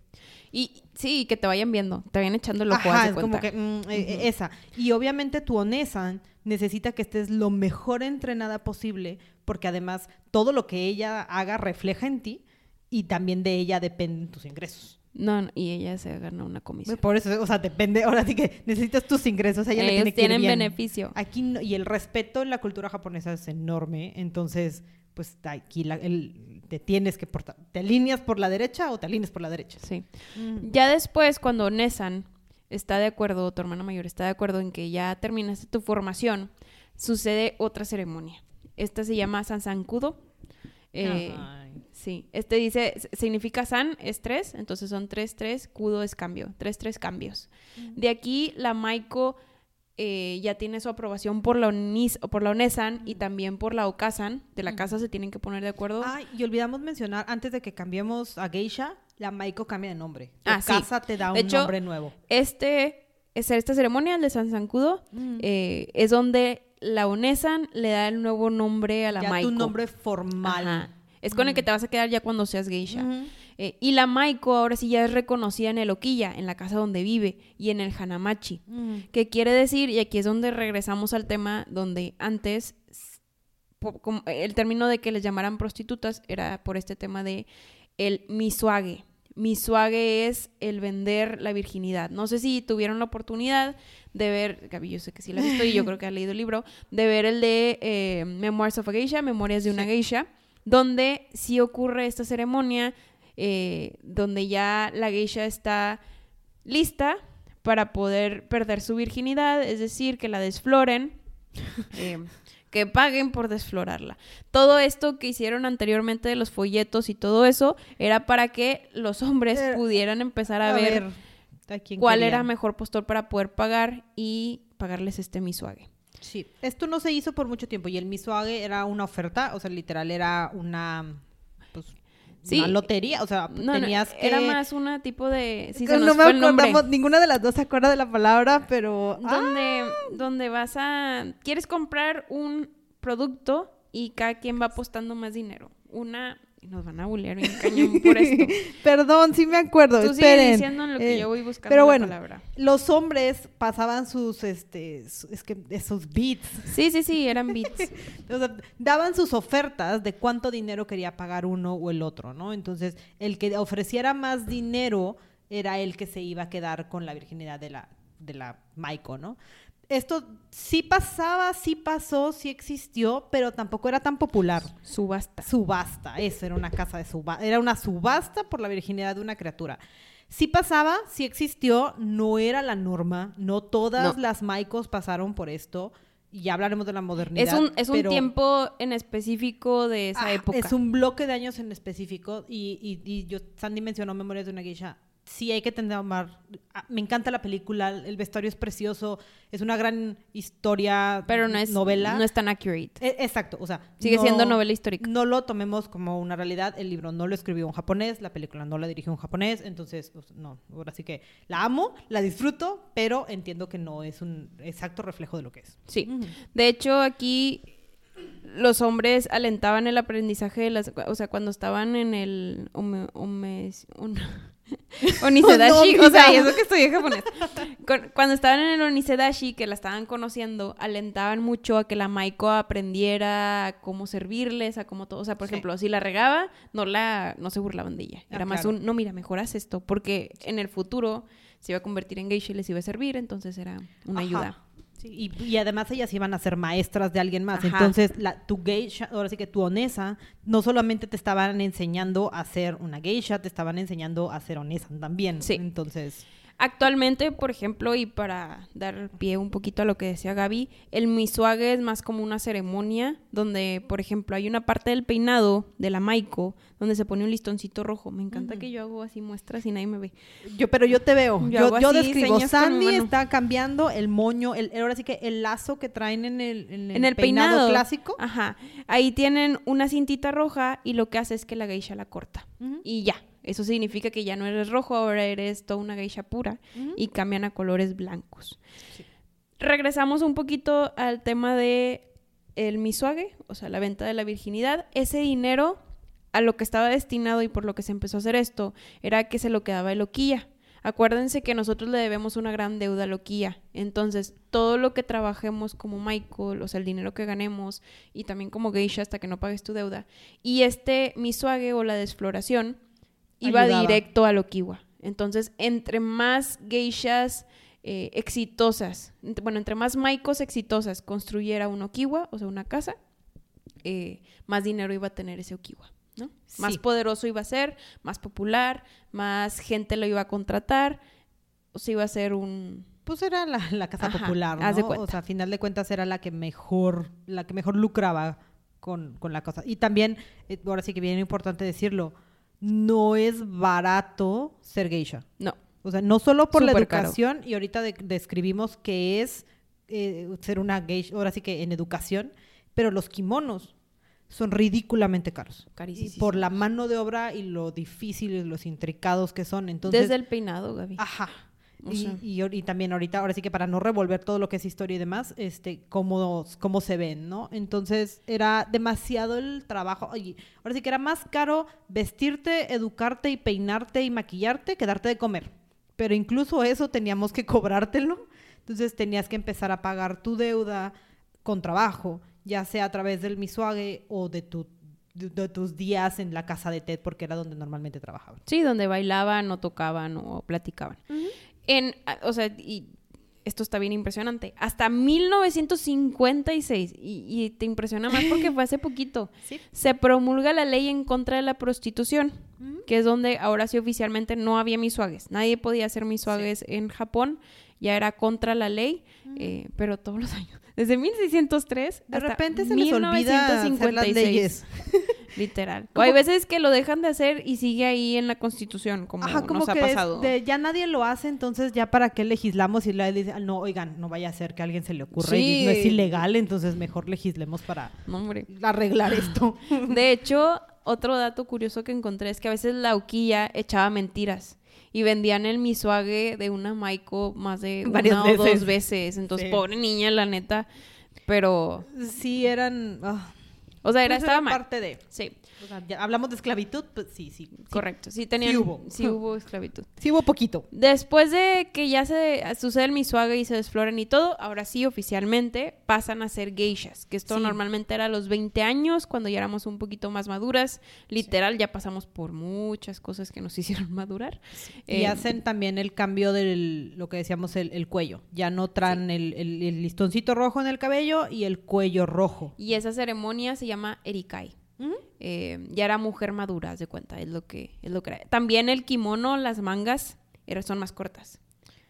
Y sí, que te vayan viendo, te vayan echando el ojo, Ajá, es como que mm, eh, eh, esa. Y obviamente tu Onesan necesita que estés lo mejor entrenada posible, porque además todo lo que ella haga refleja en ti y también de ella dependen tus ingresos. No, no, y ella se gana una comisión. Por eso, o sea, depende, ahora sí que necesitas tus ingresos, ella le Ellos tiene que ir tienen bien. beneficio. Aquí no- y el respeto en la cultura japonesa es enorme, entonces pues aquí la- el- te tienes que portar, te alineas por la derecha o te alineas por la derecha. Sí. Ya después, cuando Nesan está de acuerdo, tu hermana mayor está de acuerdo en que ya terminaste tu formación, sucede otra ceremonia. Esta se llama Sansankudo. Eh, Ay. sí, este dice, significa San es tres, entonces son tres, tres, Kudo es cambio, tres, tres cambios. De aquí la Maiko eh, ya tiene su aprobación por la, Onis, o por la Onesan y también por la Okasan. De la casa se tienen que poner de acuerdo. Ay, y olvidamos mencionar, antes de que cambiemos a Geisha, la Maiko cambia de nombre. Ah, Ah, sí. casa te da un hecho, nombre nuevo. Este, es esta ceremonia, el de San Sancudo, eh, es donde la Onesan le da el nuevo nombre a la ya Maiko. tu nombre formal. Ajá. Es con el que te vas a quedar ya cuando seas geisha. Eh, y la Maiko ahora sí ya es reconocida en el Oquilla, en la casa donde vive, y en el Hanamachi. Mm. ¿Qué quiere decir? Y aquí es donde regresamos al tema donde antes como- el término de que les llamaran prostitutas era por este tema de el misuage. Misuage es el vender la virginidad. No sé si tuvieron la oportunidad de ver, Gaby, yo sé que sí la has visto y yo creo que ha leído el libro, de ver el de eh, Memoirs of a Geisha, Memorias de una Geisha, donde sí ocurre esta ceremonia, eh, donde ya la geisha está lista para poder perder su virginidad, es decir, que la desfloren, eh, que paguen por desflorarla. Todo esto que hicieron anteriormente de los folletos y todo eso era para que los hombres Era- pudieran empezar a, ver, a cuál querían. era mejor postor para poder pagar y pagarles este misuague. Sí, esto no se hizo por mucho tiempo y el misuage era una oferta, o sea, literal era una, pues, Sí. una lotería, o sea, No, no, tenías que... era más una tipo de... No me acordamos, ninguna de las dos se acuerda de la palabra, pero... ah, donde, donde vas a... Quieres comprar un producto y cada quien va apostando más dinero. Una... Y nos van a bullear bien cañón por esto. perdón, sí me acuerdo, Tú sigue esperen. diciendo en lo que Eh, yo voy buscando pero la bueno, palabra. los hombres pasaban sus, este, su- es que esos beats, Sí, sí, sí, eran o sea, daban sus ofertas de cuánto dinero quería pagar uno o el otro, ¿no? Entonces, el que ofreciera más dinero era el que se iba a quedar con la virginidad de la, de la Maiko, ¿no? Esto sí pasaba, sí pasó, sí existió, pero tampoco era tan popular. Subasta. Subasta, eso era una casa de subasta, era una subasta por la virginidad de una criatura. Sí pasaba, sí existió, no era la norma, no todas No. las maicos pasaron por esto. y ya hablaremos de la modernidad. Es un, es un pero- tiempo en específico de esa Ah, época. Es un bloque de años en específico y, y, y yo, Sandy mencionó Memorias de una geisha. Sí hay que tener mar. ah, Me encanta la película, el vestuario es precioso, es una gran historia, pero no es, novela. no es tan accurate. E- Exacto, o sea, Sigue no- siendo novela histórica. No lo tomemos como una realidad. El libro no lo escribió un japonés, la película no la dirigió un japonés, entonces, pues, no. Ahora sí que la amo, la disfruto, pero entiendo que no es un exacto reflejo de lo que es. Sí. De hecho, aquí los hombres alentaban el aprendizaje de las... O sea, cuando estaban en el... Un- Onisedashi, No, o sea, y eso que estoy en japonés. Cuando estaban en el Onisedashi, que la estaban conociendo, alentaban mucho a que la Maiko aprendiera a cómo servirles, a cómo todo. O sea, por Sí. ejemplo, si la regaba, no la no se burlaban de ella. Ah, Era más claro. un, no, mira, mejoras esto, porque en el futuro se iba a convertir en geisha y les iba a servir, entonces era una Ajá. ayuda. Sí, y, y además ellas iban a ser maestras de alguien más. Ajá. Entonces, la, tu geisha, ahora sí que tu onesa, no solamente te estaban enseñando a ser una geisha, te estaban enseñando a ser onesa también. Sí. Entonces, Actualmente, por ejemplo, y para dar pie un poquito a lo que decía Gaby, el misuage es más como una ceremonia donde, por ejemplo, hay una parte del peinado de la Maiko donde se pone un listoncito rojo. Me encanta que yo hago así muestras y nadie me ve. yo, pero yo te veo. Yo Yo, hago yo así, describo. Sandy está cambiando el moño, el, ahora sí que el lazo que traen en el, en el, En el peinado, peinado, clásico. Ajá. Ahí tienen una cintita roja y lo que hace es que la geisha la corta. Y ya. Eso significa que ya no eres rojo, ahora eres toda una geisha pura y cambian a colores blancos. Regresamos un poquito al tema de el misuage, o sea, la venta de la virginidad. Ese dinero a lo que estaba destinado y por lo que se empezó a hacer esto era que se lo quedaba el Oquilla. Acuérdense que nosotros le debemos una gran deuda al Oquilla. Entonces, todo lo que trabajemos como Michael, o sea, el dinero que ganemos y también como geisha hasta que no pagues tu deuda. Y este misuage o la desfloración iba Ayudaba. directo al Okiwa. Entonces, entre más geishas eh, exitosas, ent- bueno, entre más maicos exitosas construyera un Okiwa, o sea, una casa, eh, más dinero iba a tener ese Okiwa, ¿no? Más poderoso iba a ser, más popular, más gente lo iba a contratar, o sea, iba a ser un... Pues era la, la casa Ajá, popular, ¿no? O sea, a final de cuentas era la que mejor, la que mejor lucraba con, con la cosa. Y también, eh, ahora sí que bien importante decirlo, no es barato ser geisha. No, O sea, no solo por la caro. educación, y ahorita de- describimos que es eh, ser una geisha, ahora sí que en educación, pero los kimonos son ridículamente caros. carísimo. Y por la mano de obra y lo difíciles, los intricados que son. Entonces, Desde el peinado, Gaby. Ajá. O Y, sea. y también ahorita, ahora sí que para no revolver todo lo que es historia y demás, este, cómo, cómo se ven, ¿no? Entonces era demasiado el trabajo. Ahora sí que era más caro vestirte, educarte y peinarte y maquillarte que darte de comer. Pero incluso eso teníamos que cobrártelo. Entonces tenías que empezar a pagar tu deuda con trabajo, ya sea a través del misuage o de tu de, tus días en la casa de Ted, porque era donde normalmente trabajaban. Sí, donde bailaban o tocaban o platicaban. En, a- o sea, y esto está bien impresionante. Hasta 1956, y, y te impresiona más porque fue hace poquito, Sí. se promulga la ley en contra de la prostitución, que es donde ahora sí oficialmente no había misuagues. Nadie podía hacer misuagues en Japón, ya era contra la ley, eh, pero todos los años. Desde 1603 De hasta repente se les olvida hacer las 1956. leyes. Literal. O hay veces que lo dejan de hacer y sigue ahí en la constitución, como, Ajá, como nos ha que es pasado. de, ya nadie lo hace, entonces ya para qué legislamos y le dicen, no, oigan, no vaya a ser que a alguien se le ocurra y no es ilegal, entonces mejor legislemos para No, arreglar esto. De hecho, otro dato curioso que encontré es que a veces la uquilla echaba mentiras y vendían el misuague de una Maiko más de Varias una o veces. dos veces. Entonces, Sí. pobre niña, la neta. Pero, sí, eran... ah, o sea, era, pues estaba mal. parte de... Sí, o sea, ya hablamos de esclavitud, pues sí, sí. sí. correcto. Sí, tenían, hubo. sí hubo esclavitud. Sí hubo poquito. Después de que ya se sucede el misuague y se desfloran y todo, ahora sí oficialmente pasan a ser geishas, que esto Sí. normalmente era a los 20 años, cuando ya éramos un poquito más maduras. Literal, ya pasamos por muchas cosas que nos hicieron madurar. y Eh, hacen también el cambio del, lo que decíamos, el, el cuello. Ya no traen el, el- el listoncito rojo en el cabello y el cuello rojo. Y esa ceremonia se llama Erikai. Eh, ya era mujer madura, de cuenta, es lo que es lo que era. También el kimono, las mangas era- son más cortas,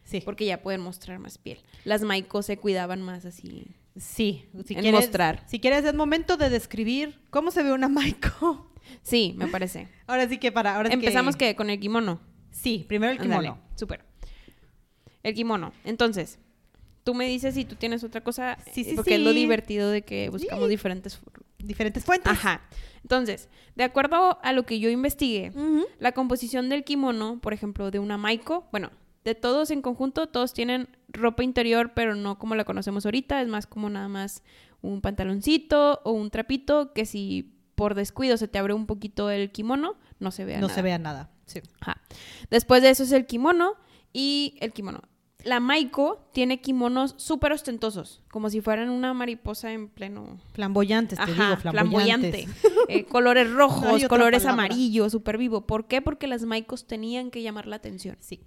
Sí. porque ya pueden mostrar más piel. Las maiko se cuidaban más así. Sí, si En quieres, mostrar. Si quieres, es momento de describir cómo se ve una Maiko. Sí, me parece. Ahora sí que para. Ahora Empezamos que... que con el kimono. Sí, primero el kimono. Súper. El kimono. Entonces, tú me dices si tú tienes otra cosa, Sí, sí, porque es lo divertido de que buscamos Sí. diferentes. Diferentes fuentes. Ajá. Entonces, de acuerdo a lo que yo investigué, la composición del kimono, por ejemplo, de una maiko, bueno, de todos en conjunto, todos tienen ropa interior, pero no como la conocemos ahorita, es más como nada más un pantaloncito o un trapito que si por descuido se te abre un poquito el kimono, no se vea No nada. se vea nada. Sí. Ajá. Después de eso es el kimono y el kimono. La Maiko tiene kimonos súper ostentosos, como si fueran una mariposa en pleno... Flamboyantes, te Ajá, digo, flamboyante. flamboyantes. Eh, colores rojos, colores palabra. amarillos, súper vivo. ¿Por qué? Porque las Maikos tenían que llamar la atención. Sí.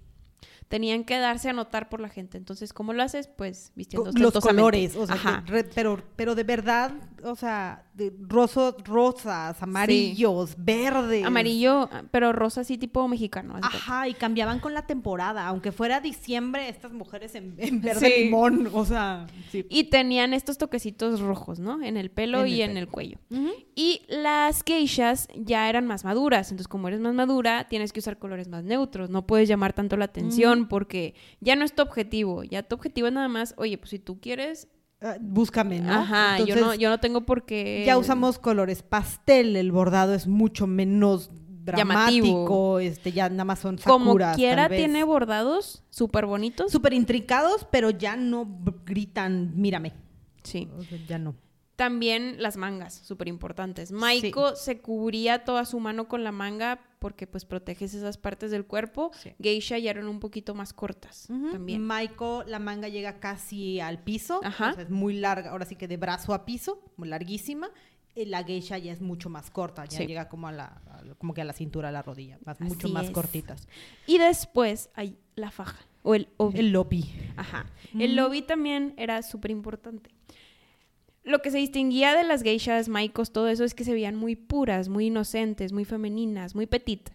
Tenían que darse a notar por la gente. Entonces, ¿cómo lo haces? Pues vistiendo Los colores, o sea, Ajá. de- re- pero, pero de verdad, o sea, de roso- rosas, amarillos, verdes. Amarillo, pero rosa así tipo mexicano. Ajá, y cambiaban con la temporada. Aunque fuera diciembre, estas mujeres en, en verde Sí. limón, o sea, sí. Y tenían estos toquecitos rojos, ¿no? En el pelo En el y en pelo. el cuello. Y las geishas ya eran más maduras, entonces como eres más madura, tienes que usar colores más neutros, no puedes llamar tanto la atención porque ya no es tu objetivo, ya tu objetivo es nada más, oye, pues si tú quieres, Ah, búscame, ¿no? ajá, yo no, Entonces, yo no tengo por qué... Ya usamos colores pastel, el bordado es mucho menos dramático, Llamativo. este ya nada más son Como sakuras, quiera tal vez. tiene bordados súper bonitos. súper intricados, pero ya no gritan, mírame. Sí. O sea, ya no. También las mangas, súper importantes. Maiko se cubría toda su mano con la manga porque pues proteges esas partes del cuerpo. Sí. Geisha ya eran un poquito más cortas también. Maiko, la manga llega casi al piso, Ajá. o sea, es muy larga, ahora sí que de brazo a piso, muy larguísima. La geisha ya es mucho más corta, ya Sí. llega como a la como que a la cintura, a la rodilla, más, mucho más es. cortitas. Y después hay la faja o el obi. El lopi. Ajá. El lobby también era súper importante. Lo que se distinguía de las geishas, maikos, todo eso es que se veían muy puras, muy inocentes, muy femeninas, muy petit.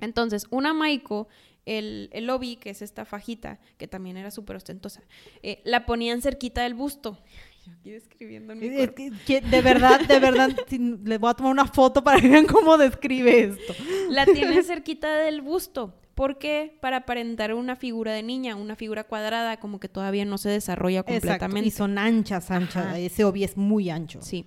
Entonces, una maiko, el, el lobby, que es esta fajita, que también era súper ostentosa, eh, la ponían cerquita del busto. Aquí describiendo en mi Es que- de verdad, de verdad, sí, le voy a tomar una foto para que vean cómo describe esto. La tiene cerquita del busto. ¿Por qué? Para aparentar una figura de niña, una figura cuadrada, como que todavía no se desarrolla Exacto. completamente. Y son anchas, anchas. Ajá. Ese obi es muy ancho. Sí.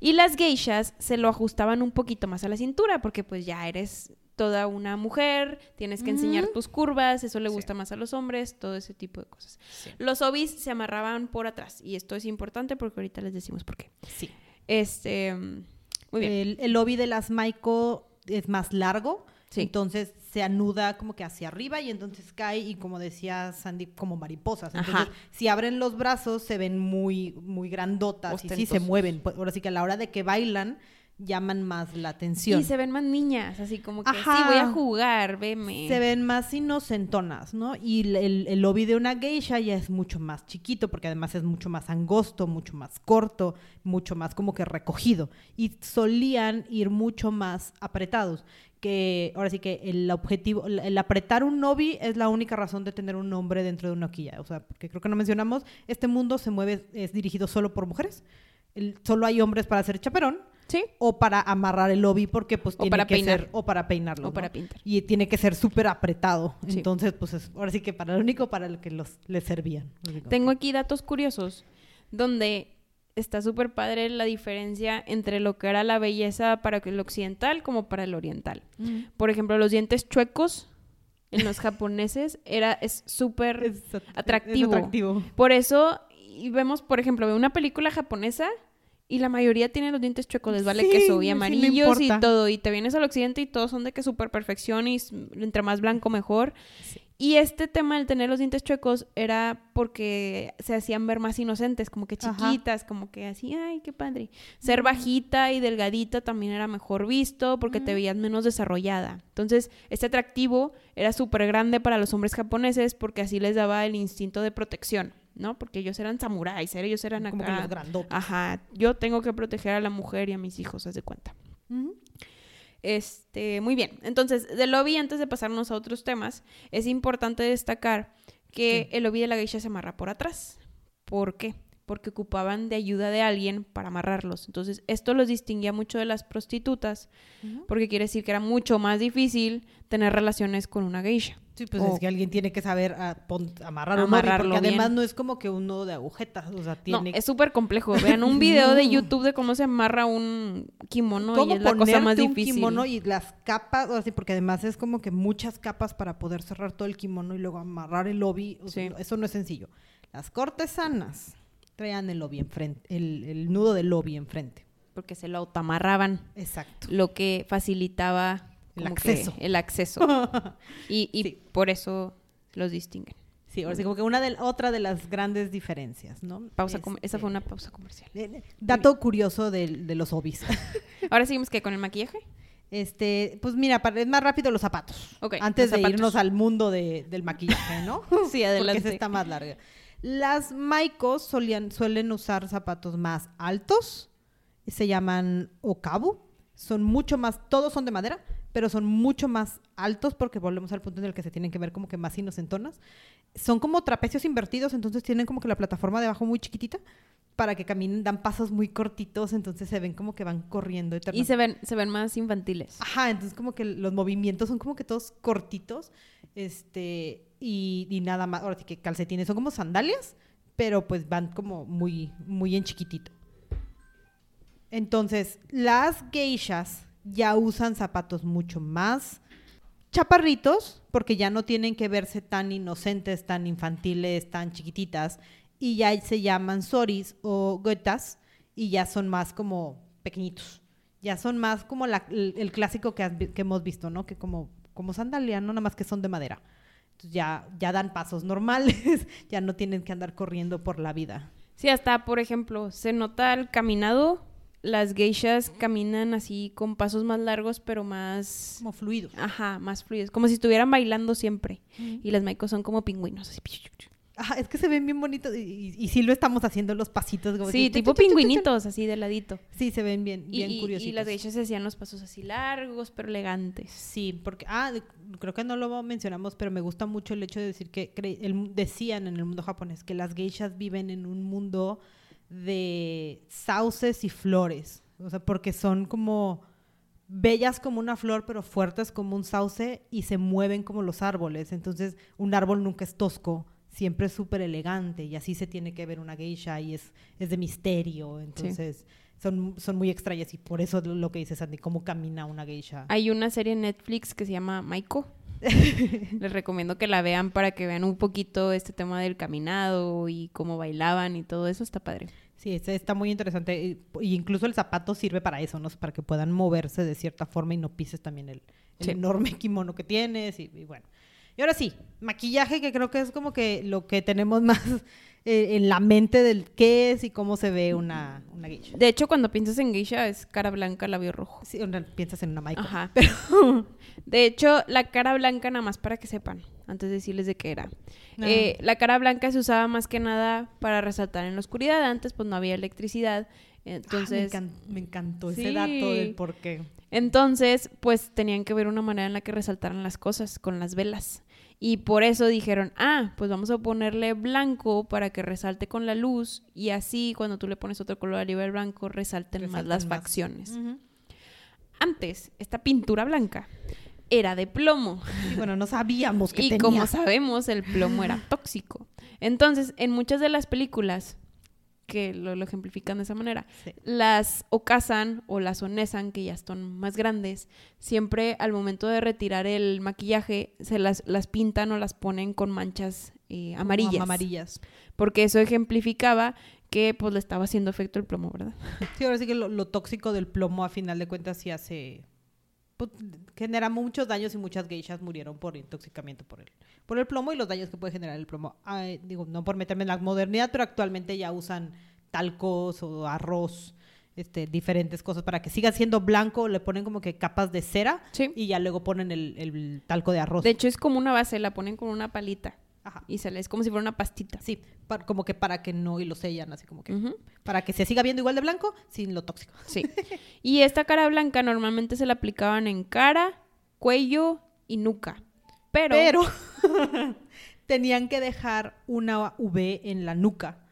Y las geishas se lo ajustaban un poquito más a la cintura, porque pues ya eres toda una mujer, tienes que enseñar tus curvas, eso le gusta más a los hombres, todo ese tipo de cosas. Los obis se amarraban por atrás, y esto es importante porque ahorita les decimos por qué. Sí. Este, mm, muy bien. El, el obi de las Maiko es más largo. Sí. Entonces se anuda como que hacia arriba y entonces cae y como decía Sandy, como mariposas. Entonces, Ajá. si abren los brazos se ven muy, muy grandotas y sí se mueven. Pues, Ahora sí que a la hora de que bailan llaman más la atención. Y se ven más niñas, así como que Ajá. sí, voy a jugar, veme. se ven más inocentonas, ¿no? Y el, el, lobby de una geisha ya es mucho más chiquito, porque además es mucho más angosto, mucho más corto, mucho más como que recogido. Y solían ir mucho más apretados. Que ahora sí que el objetivo, el, el apretar un nobi es la única razón de tener un hombre dentro de una quilla. O sea, porque creo que no mencionamos, este mundo se mueve, es dirigido solo por mujeres. El- solo hay hombres para hacer chaperón Sí. o para amarrar el lobby porque pues O tiene para que peinar. ser o para peinarlo O para ¿no? pintar. y tiene que ser súper apretado Sí. entonces pues es- ahora sí que para lo único para el que los les servían Tengo aquí datos curiosos donde está súper padre la diferencia entre lo que era la belleza para el occidental como para el oriental. Por ejemplo, los dientes chuecos en los japoneses era es súper atractivo. es atractivo. Por eso y vemos, por ejemplo, una película japonesa y la mayoría tiene los dientes chuecos, les vale Sí, queso y amarillos y todo. Y te vienes al occidente y todos son de que super perfección y entre más blanco mejor. Y este tema del tener los dientes chuecos era porque se hacían ver más inocentes, como que Ajá. chiquitas, como que así, ay, qué padre. Ser bajita y delgadita también era mejor visto porque te veías menos desarrollada. Entonces, este atractivo era súper grande para los hombres japoneses porque así les daba el instinto de protección, ¿no? Porque ellos eran samuráis, ellos eran como que acá. los grandotes Ajá, yo tengo que proteger a la mujer y a mis hijos, haz de cuenta. Este, muy bien. Entonces, del lobby, antes de pasarnos a otros temas, es importante destacar que Sí. el lobby de la geisha se amarra por atrás. ¿Por qué? porque ocupaban de ayuda de alguien para amarrarlos. Entonces, esto los distinguía mucho de las prostitutas, porque quiere decir que era mucho más difícil tener relaciones con una geisha. Sí, pues O- es que alguien tiene que saber ah, pon- amarrar un porque además no es como que un nudo de agujetas, o sea, No, es súper complejo. Vean un video de. YouTube de cómo se amarra un kimono cómo y es la cosa más ponerte un difícil. kimono y las capas, o así, porque además es como que muchas capas para poder cerrar todo el kimono y luego amarrar el lobby, o sea, Sí. eso no es sencillo. Las cortesanas traían el lobby enfrente, el, el nudo del lobby enfrente. Porque se lo autoamarraban, Exacto. lo que facilitaba El acceso. el acceso. Y, y Sí. por eso los distinguen. Sí, ahora sí, como que una de, otra de las grandes diferencias, ¿no? Pausa Esa Este, fue una pausa comercial. eh, Dato curioso de, los hobbies. Ahora seguimos que con el maquillaje. Este, pues mira, para- es más rápido los zapatos. Ok, antes de irnos al mundo de- del maquillaje, ¿no? Sí, Porque adelante. esa está más larga. Las maicos solían, suelen usar zapatos más altos, se llaman okabu, son mucho más, todos son de madera, pero son mucho más altos porque volvemos al punto en el que se tienen que ver como que más inocentonas. Son como trapecios invertidos, entonces tienen como que la plataforma de abajo muy chiquitita para que caminen, dan pasos muy cortitos, entonces se ven como que van corriendo Y se ven, se ven más infantiles. Ajá, entonces como que los movimientos son como que todos cortitos, este, y, y nada más, ahora sí que calcetines son como sandalias, pero pues van como muy, muy en chiquitito. Entonces, las geishas ya usan zapatos mucho más chaparritos, porque ya no tienen que verse tan inocentes, tan infantiles, tan chiquititas, y ya se llaman soris o gotas, y ya son más como pequeñitos. Ya son más como el, clásico que, que hemos visto, ¿no? Que como, como sandalia, no nada más que son de madera. Entonces ya, ya dan pasos normales, ya no tienen que andar corriendo por la vida. Sí, hasta, por ejemplo, se nota el caminado. Las geishas caminan así con pasos más largos, pero más... Como fluidos. Ajá, más fluidos. Como si estuvieran bailando siempre. Y las maicos son como pingüinos. Así. Ajá, es que se ven bien bonitos y, y, y sí lo estamos haciendo los pasitos. como Sí, que- tipo pingüinitos, así de ladito. Sí, se ven bien, bien y- curiositos. y las geishas hacían los pasos así largos, pero elegantes. Sí, porque, ah, creo que no lo mencionamos, pero me gusta mucho el hecho de decir que el- decían en el mundo japonés que las geishas viven en un mundo de sauces y flores. O sea, porque son como bellas como una flor, pero fuertes como un sauce y se mueven como los árboles. Entonces, un árbol nunca es tosco, siempre es súper elegante y así se tiene que ver una geisha y es, es de misterio. Entonces, son, son muy extrañas y por eso lo que dice Sandy, cómo camina una geisha. Hay una serie en Netflix que se llama Maiko. Les recomiendo que la vean para que vean un poquito este tema del caminado y cómo bailaban y todo eso. Está padre. Sí, ese está muy interesante. Y, y incluso el zapato sirve para eso, ¿no? Para que puedan moverse de cierta forma y no pises también el, el Sí. enorme kimono que tienes. Y, y bueno. Y ahora sí, maquillaje, que creo que es como que lo que tenemos más eh, en la mente del qué es y cómo se ve una, una geisha. De hecho, cuando piensas en geisha es cara blanca, labio rojo. Sí, piensas en una maiko. Ajá. De hecho, la cara blanca, nada más para que sepan, antes de decirles de qué era. Eh, la cara blanca se usaba más que nada para resaltar en la oscuridad. Antes, pues no había electricidad. Entonces, Ah, me, encan- me encantó ese dato del por qué. entonces, pues tenían que ver una manera en la que resaltaran las cosas con las velas. Y por eso dijeron, ah, pues vamos a ponerle blanco para que resalte con la luz y así cuando tú le pones otro color arriba del blanco resalten, más Resaltan las más. facciones. Antes, esta pintura blanca era de plomo. Y bueno, no sabíamos que Y tenía. como sabemos, el plomo era tóxico. Entonces, en muchas de las películas que lo, lo ejemplifican de esa manera, Sí. las ocasan o las onesan, que ya son más grandes, siempre al momento de retirar el maquillaje, se las, las pintan o las ponen con manchas eh, Como amarillas. Amarillas. Porque eso ejemplificaba que pues le estaba haciendo efecto el plomo, ¿verdad? Sí, ahora sí que lo, lo tóxico del plomo a final de cuentas sí hace... pues, genera muchos daños y muchas geishas murieron por intoxicamiento por el, por el plomo y los daños que puede generar el plomo. Ay, digo, no por meterme en la modernidad, pero actualmente ya usan talcos o arroz, este, diferentes cosas para que siga siendo blanco, le ponen como que capas de cera Sí. y ya luego ponen el, el talco de arroz. De hecho, es como una base, la ponen con una palita Ajá. y se le es como si fuera una pastita. Sí, como que para que no y lo sellan, así como que para que se siga viendo igual de blanco sin lo tóxico. Sí. Y esta cara blanca normalmente se la aplicaban en cara, cuello y nuca. Pero, Pero tenían que dejar una V en la nuca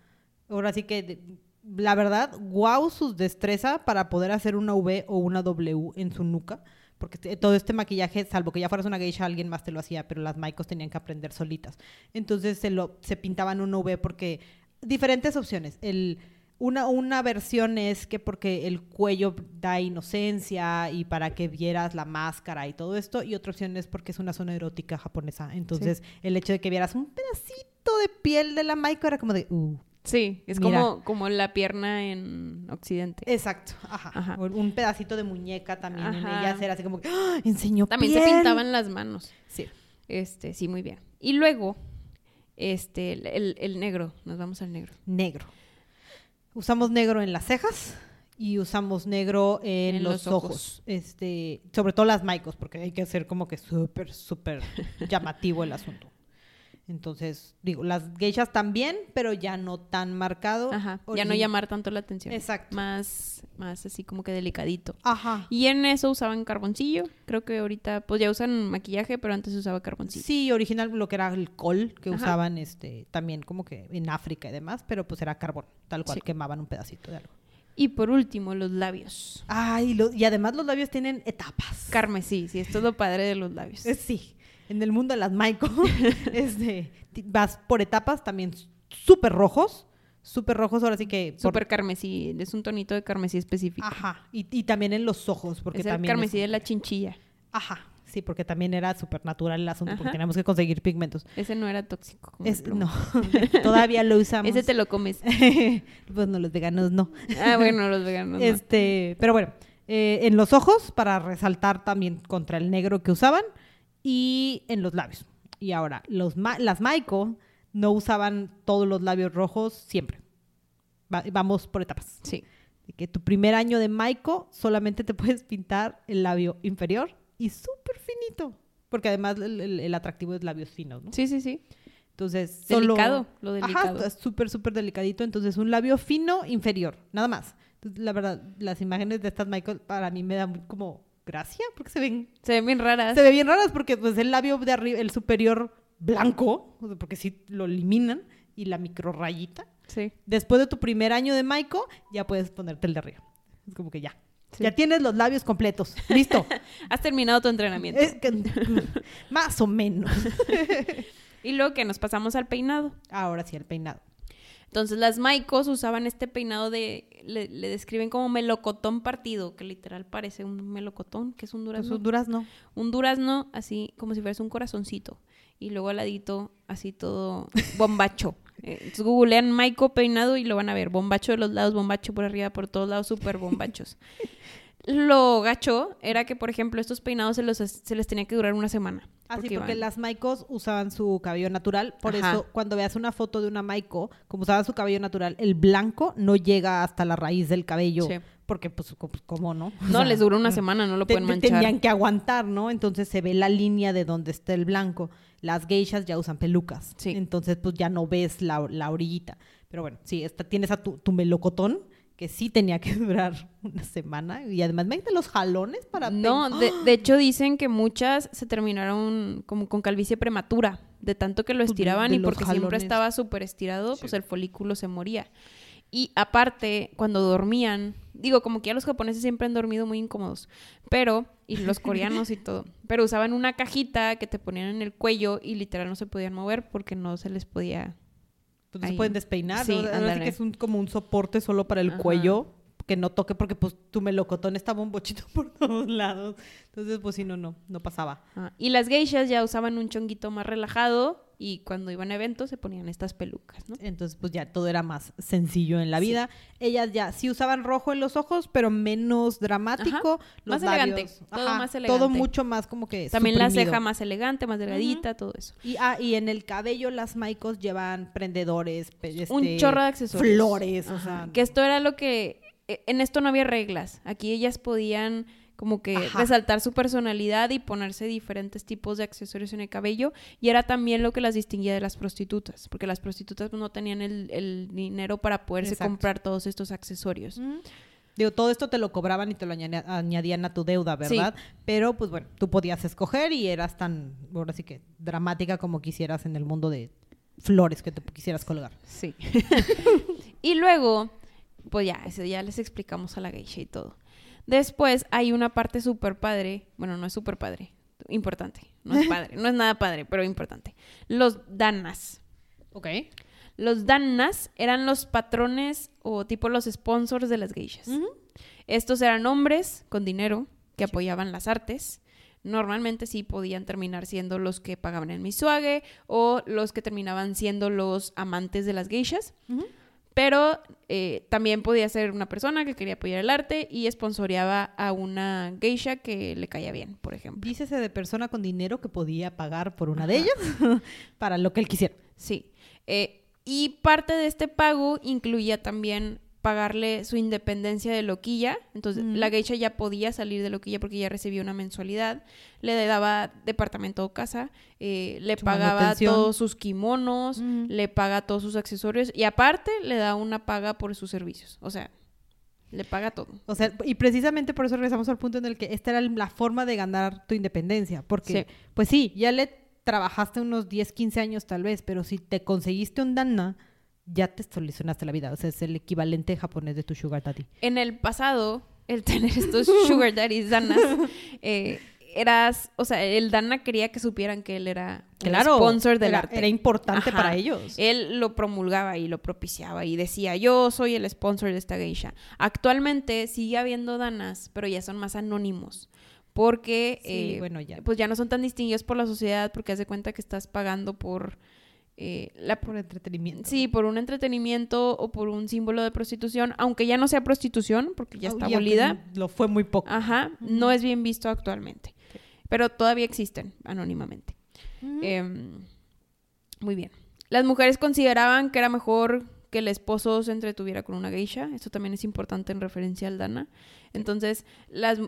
Ahora sí que, la verdad, wow sus destreza para poder hacer una V o una W en su nuca. Porque todo este maquillaje, salvo que ya fueras una geisha, alguien más te lo hacía, pero las maicos tenían que aprender solitas. Entonces se, lo, se pintaban una V porque... Diferentes opciones. El, una, una versión es que porque el cuello da inocencia y para que vieras la máscara y todo esto. Y otra opción es porque es una zona erótica japonesa. Entonces, el hecho de que vieras un pedacito de piel de la maiko era como de... Uh. Sí, es Mira. como, como la pierna en Occidente. Exacto, ajá. Ajá. Un pedacito de muñeca también en ellas era así como que ¡ah! enseñó También piel. se pintaban las manos. Sí. Este, sí, muy bien. Y luego, este, el, el- el negro, nos vamos al negro. Negro. Usamos negro en las cejas y usamos negro en, En los, los ojos. ojos. Este, sobre todo las maicos, porque hay que hacer como que súper, súper llamativo el asunto. Entonces, digo, las geishas también, pero ya no tan marcado. Ajá, ya no llamar tanto la atención. Exacto. Más, más así como que delicadito. Ajá. Y en eso usaban carboncillo. Creo que ahorita, pues ya usan maquillaje, pero antes se usaba carboncillo. Sí, original lo que era el col que Ajá. usaban este también como que en África y demás, pero pues era carbón, tal cual Sí. quemaban un pedacito de algo. Y por último, los labios. Ay, lo- y además los labios tienen etapas. Carmesí, sí, esto es lo padre de los labios. Eh, sí, en el mundo de las Maiko este, vas por etapas también súper rojos, súper rojos, ahora sí que... por- Súper carmesí, es un tonito de carmesí específico. Ajá, y, y también en los ojos, porque es el también... carmesí es- de la chinchilla. Ajá, sí, porque también era súper natural el asunto, porque teníamos que conseguir pigmentos. Ese no era tóxico. como Es, no, todavía lo usamos. Ese te lo comes. pues no, los veganos no. Ah, bueno, los veganos. no. Este, pero bueno, eh, en los ojos para resaltar también contra el negro que usaban y en los labios. Y ahora, los ma- las Maiko no usaban todos los labios rojos siempre. Va- vamos por etapas. Sí. De que tu primer año de Maiko solamente te puedes pintar el labio inferior y súper finito. Porque además el, el- el atractivo es labios finos, ¿no? Sí, sí, sí. Entonces, solo... Delicado, lo Ajá, delicado. es súper, súper delicadito. Entonces, un labio fino inferior, nada más. Entonces, la verdad, las imágenes de estas Michael para mí me dan como gracia porque se ven, Se ven bien raras. se ven bien raras porque pues el labio de arriba, el superior blanco, porque sí lo eliminan, y la micro rayita. Sí. Después de tu primer año de Maiko, ya puedes ponerte el de arriba. Es como que ya. Sí. Ya tienes los labios completos. Listo. Has terminado tu entrenamiento. Es que- más o menos. Y luego que nos pasamos al peinado. Ahora sí, el peinado. Entonces las maicos usaban este peinado de, le, le describen como melocotón partido, que literal parece un melocotón, que es un Pues durazno. un durazno. un durazno así como si fuese un corazoncito. Y luego al ladito así todo bombacho. Eh, Entonces googlean Maiko peinado y lo van a ver. Bombacho de los lados, bombacho por arriba, por todos lados, súper bombachos. Lo gacho era que, por ejemplo, estos peinados se, los, se les tenía que durar una semana. Así porque iban- las Maikos usaban su cabello natural, por Ajá. eso cuando veas una foto de una Maiko, como usaban su cabello natural, el blanco no llega hasta la raíz del cabello, Sí. porque pues pues, cómo no. O No, sea, les duró una semana, no lo te- pueden manchar. Tenían que aguantar, ¿no? Entonces se ve la línea de donde está el blanco. Las geishas ya usan pelucas, Sí. entonces pues ya no ves la, la orillita. Pero bueno, sí, esta, tienes a tu, tu melocotón que sí tenía que durar una semana y además me los jalones para No, de, de hecho dicen que muchas se terminaron como con calvicie prematura, de tanto que lo Pues, de- estiraban de y porque siempre estaba súper estirado, pues el folículo se moría. Y aparte, cuando dormían, digo, como que ya los japoneses siempre han dormido muy incómodos, pero, y los coreanos y todo, pero usaban una cajita que te ponían en el cuello y literal no se podían mover porque no se les podía... Pues no se pueden despeinar, Sí, ¿no? Ahora sí ándale. que es un, como un soporte solo para el Ajá. cuello, que no toque porque pues tu melocotón estaba un bochito por todos lados. Entonces, pues sí, no, no, no pasaba. Ah, Y las geishas ya usaban un chonguito más relajado y cuando iban a eventos se ponían estas pelucas, ¿no? Entonces, pues ya todo era más sencillo en la vida. Ellas ya sí usaban rojo en los ojos, pero menos dramático. Los Más elegante, todo más Todo elegante. mucho más como que También la ceja más elegante, más delgadita, todo eso. Y, ah, y en el cabello las maicos llevan prendedores, pe- Un este, chorro de accesorios. Flores, o sea... Que esto era lo que... eh, En esto no había reglas. Aquí ellas podían como que Ajá. resaltar su personalidad y ponerse diferentes tipos de accesorios en el cabello. Y era también lo que las distinguía de las prostitutas. Porque las prostitutas no tenían el, el dinero para poderse Exacto. comprar todos estos accesorios. Digo, todo esto te lo cobraban y te lo añadían a tu deuda, ¿verdad? Pero, pues bueno, tú podías escoger y eras tan, ahora sí que, dramática como quisieras en el mundo de flores que te quisieras colgar. Sí. Y luego, pues ya, eso ya les explicamos a la geisha y todo. Después hay una parte súper padre, bueno, no es súper padre, importante, no es padre, no es nada padre, pero importante. Los danas. Ok. Los danas eran los patrones o tipo los sponsors de las geishas. Estos eran hombres con dinero que apoyaban las artes. Normalmente sí podían terminar siendo los que pagaban el misuage o los que terminaban siendo los amantes de las geishas. Pero eh, también podía ser una persona que quería apoyar el arte y sponsoreaba a una geisha que le caía bien, por ejemplo. Dícese de persona con dinero que podía pagar por una de ellas para lo que él quisiera. Sí. Eh, y parte de este pago incluía también pagarle su independencia de loquilla. Entonces, la geisha ya podía salir de loquilla porque ya recibía una mensualidad. Le daba departamento o casa, eh, le pagaba todos sus kimonos, le paga todos sus accesorios y aparte le da una paga por sus servicios. O sea, le paga todo. O sea, y precisamente por eso regresamos al punto en el que esta era la forma de ganar tu independencia. Porque, pues sí, ya le trabajaste unos 10, 15 años tal vez, pero si te conseguiste un Danna ya te solucionaste la vida. O sea, es el equivalente japonés de tu sugar daddy. En el pasado, el tener estos sugar daddies danas, eh, eras, o sea, el Dana quería que supieran que él era el sponsor del arte. Era importante para ellos. Él lo promulgaba y lo propiciaba y decía, yo soy el sponsor de esta geisha. Actualmente sigue habiendo danas, pero ya son más anónimos. Porque, eh, bueno, ya. pues ya no son tan distinguidos por la sociedad porque haz de cuenta que estás pagando por eh, la, por entretenimiento. Sí, por un entretenimiento o por un símbolo de prostitución, aunque ya no sea prostitución, porque ya está abolida. Lo fue muy poco. Ajá, no es bien visto actualmente. Pero todavía existen anónimamente. Em, muy bien. Las mujeres consideraban que era mejor que el esposo se entretuviera con una geisha. Esto también es importante en referencia al Dana. Entonces, las,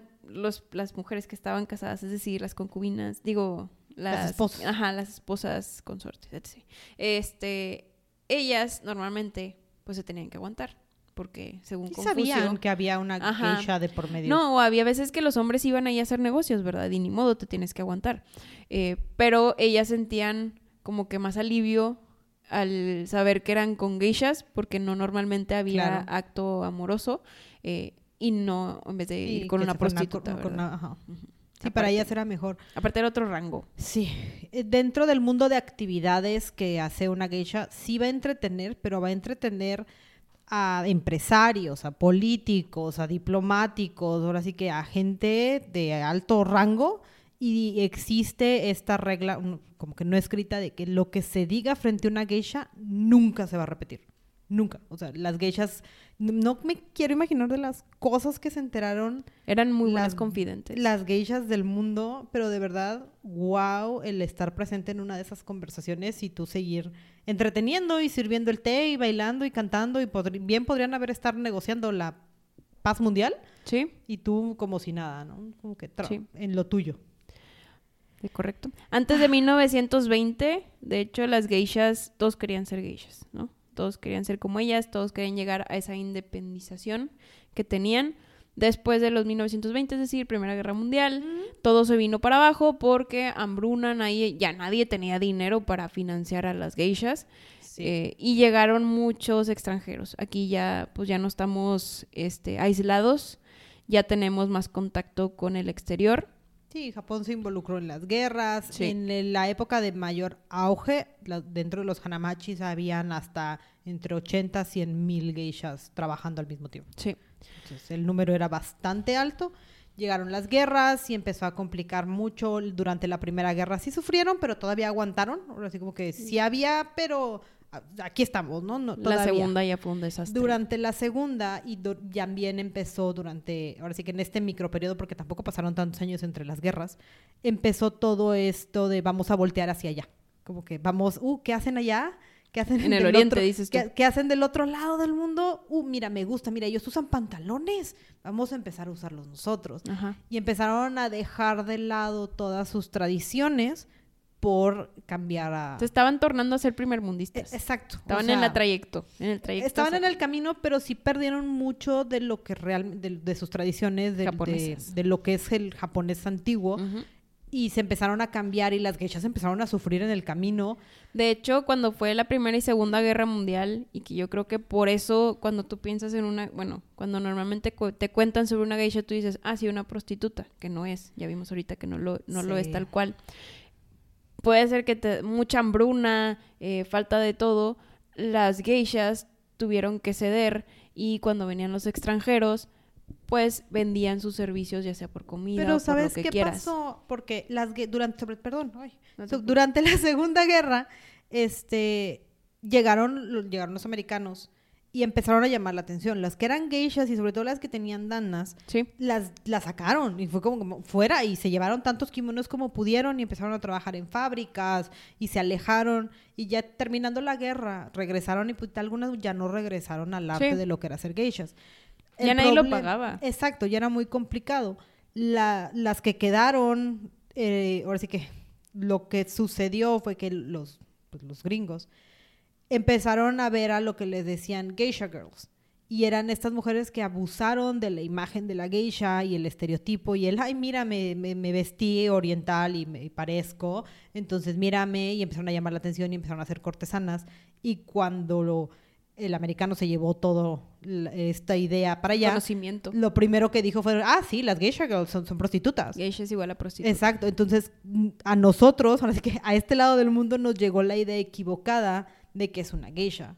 las mujeres que estaban casadas, es decir, las concubinas, digo, las, esposas. Ajá, las esposas consortes, etc. Este, ellas normalmente pues se tenían que aguantar porque según sí sabían que había una geisha de por medio. No, había veces que los hombres iban ahí a hacer negocios, ¿verdad? Y ni modo te tienes que aguantar. Eh, pero ellas sentían como que más alivio al saber que eran con geishas, porque no normalmente había acto amoroso, eh, y no en vez de ir con una prostituta. ajá. Sí, para ellas era mejor. Aparte era otro rango. Sí. Eh, dentro del mundo de actividades que hace una geisha, sí va a entretener, pero va a entretener a empresarios, a políticos, a diplomáticos, ahora sí que a gente de alto rango y existe esta regla, como que no escrita, de que lo que se diga frente a una geisha nunca se va a repetir. Nunca. O sea, las geishas, no me quiero imaginar de las cosas que se enteraron. Eran muy las, confidentes. Las geishas del mundo, pero de verdad, wow, el estar presente en una de esas conversaciones y tú seguir entreteniendo y sirviendo el té y bailando y cantando y bien podrían haber estar negociando la paz mundial. Sí. Y tú como si nada, ¿no? Como que en lo tuyo. Sí, correcto. Antes de 1920, de hecho, las geishas, todos querían ser geishas, ¿no? Todos querían ser como ellas, todos querían llegar a esa independización que tenían. Después de los 1920, es decir, Primera Guerra Mundial, todo se vino para abajo porque hambruna, nadie, ya nadie tenía dinero para financiar a las geishas eh, y llegaron muchos extranjeros. Aquí ya, pues ya no estamos este, aislados, ya tenemos más contacto con el exterior. Sí, Japón se involucró en las guerras. En la época de mayor auge, dentro de los Hanamachis habían hasta entre 80 y 100 mil geishas trabajando al mismo tiempo. Sí. Entonces el número era bastante alto. Llegaron las guerras y empezó a complicar mucho. Durante la Primera Guerra sí sufrieron, pero todavía aguantaron. Así como que sí había, pero aquí estamos, ¿no? no la segunda ya fue un desastre. Durante la segunda, y también empezó durante, ahora sí que en este microperiodo, porque tampoco pasaron tantos años entre las guerras, empezó todo esto de vamos a voltear hacia allá. Como que vamos, uh, ¿qué hacen allá? ¿Qué hacen en el oriente, dices tú? ¿qué, hacen del otro lado del mundo? Uh, mira, me gusta, mira, ellos usan pantalones. Vamos a empezar a usarlos nosotros. Y empezaron a dejar de lado todas sus tradiciones por cambiar a... Se estaban tornando a ser primermundistas. E, exacto. Estaban en, la trayecto, en el trayecto. Estaban en el camino, pero sí perdieron mucho de lo que realmente, de, sus tradiciones, de, de, lo que es el japonés antiguo. y se empezaron a cambiar y las geishas empezaron a sufrir en el camino. De hecho, cuando fue la Primera y Segunda Guerra Mundial, y que yo creo que por eso cuando tú piensas en una, bueno, cuando normalmente cu- te cuentan sobre una geisha, tú dices, ah, sí, una prostituta, que no es, ya vimos ahorita que no lo, no lo es tal cual. Puede ser que te, mucha hambruna, eh, falta de todo, las geishas tuvieron que ceder y cuando venían los extranjeros, pues vendían sus servicios ya sea por comida Pero o por lo ¿sabes que qué quieras. pasó? Porque las durante perdón, ay, No durante la Segunda Guerra, este llegaron llegaron los americanos y empezaron a llamar la atención. Las que eran geishas y sobre todo las que tenían danas, Sí. las, las sacaron y fue como, como fuera y se llevaron tantos kimonos como pudieron y empezaron a trabajar en fábricas y se alejaron y ya terminando la guerra regresaron y pues, algunas ya no regresaron al arte Sí. de lo que era ser geishas. Ya nadie lo pagaba. Exacto, ya era muy complicado. La- las que quedaron, eh, ahora sí que lo que sucedió fue que los, pues, los gringos empezaron a ver a lo que les decían geisha girls. Y eran estas mujeres que abusaron de la imagen de la geisha y el estereotipo y el, ay, mira, me, me- me vestí oriental y me parezco, entonces mírame y empezaron a llamar la atención y empezaron a hacer cortesanas. Y cuando lo- el americano se llevó todo la- esta idea para allá, Conocimiento. lo primero que dijo fue, ah, sí, las geisha girls son, son prostitutas. Geisha es igual a prostituta. Exacto, entonces a nosotros, ahora sí que a este lado del mundo nos llegó la idea equivocada de que es una geisha.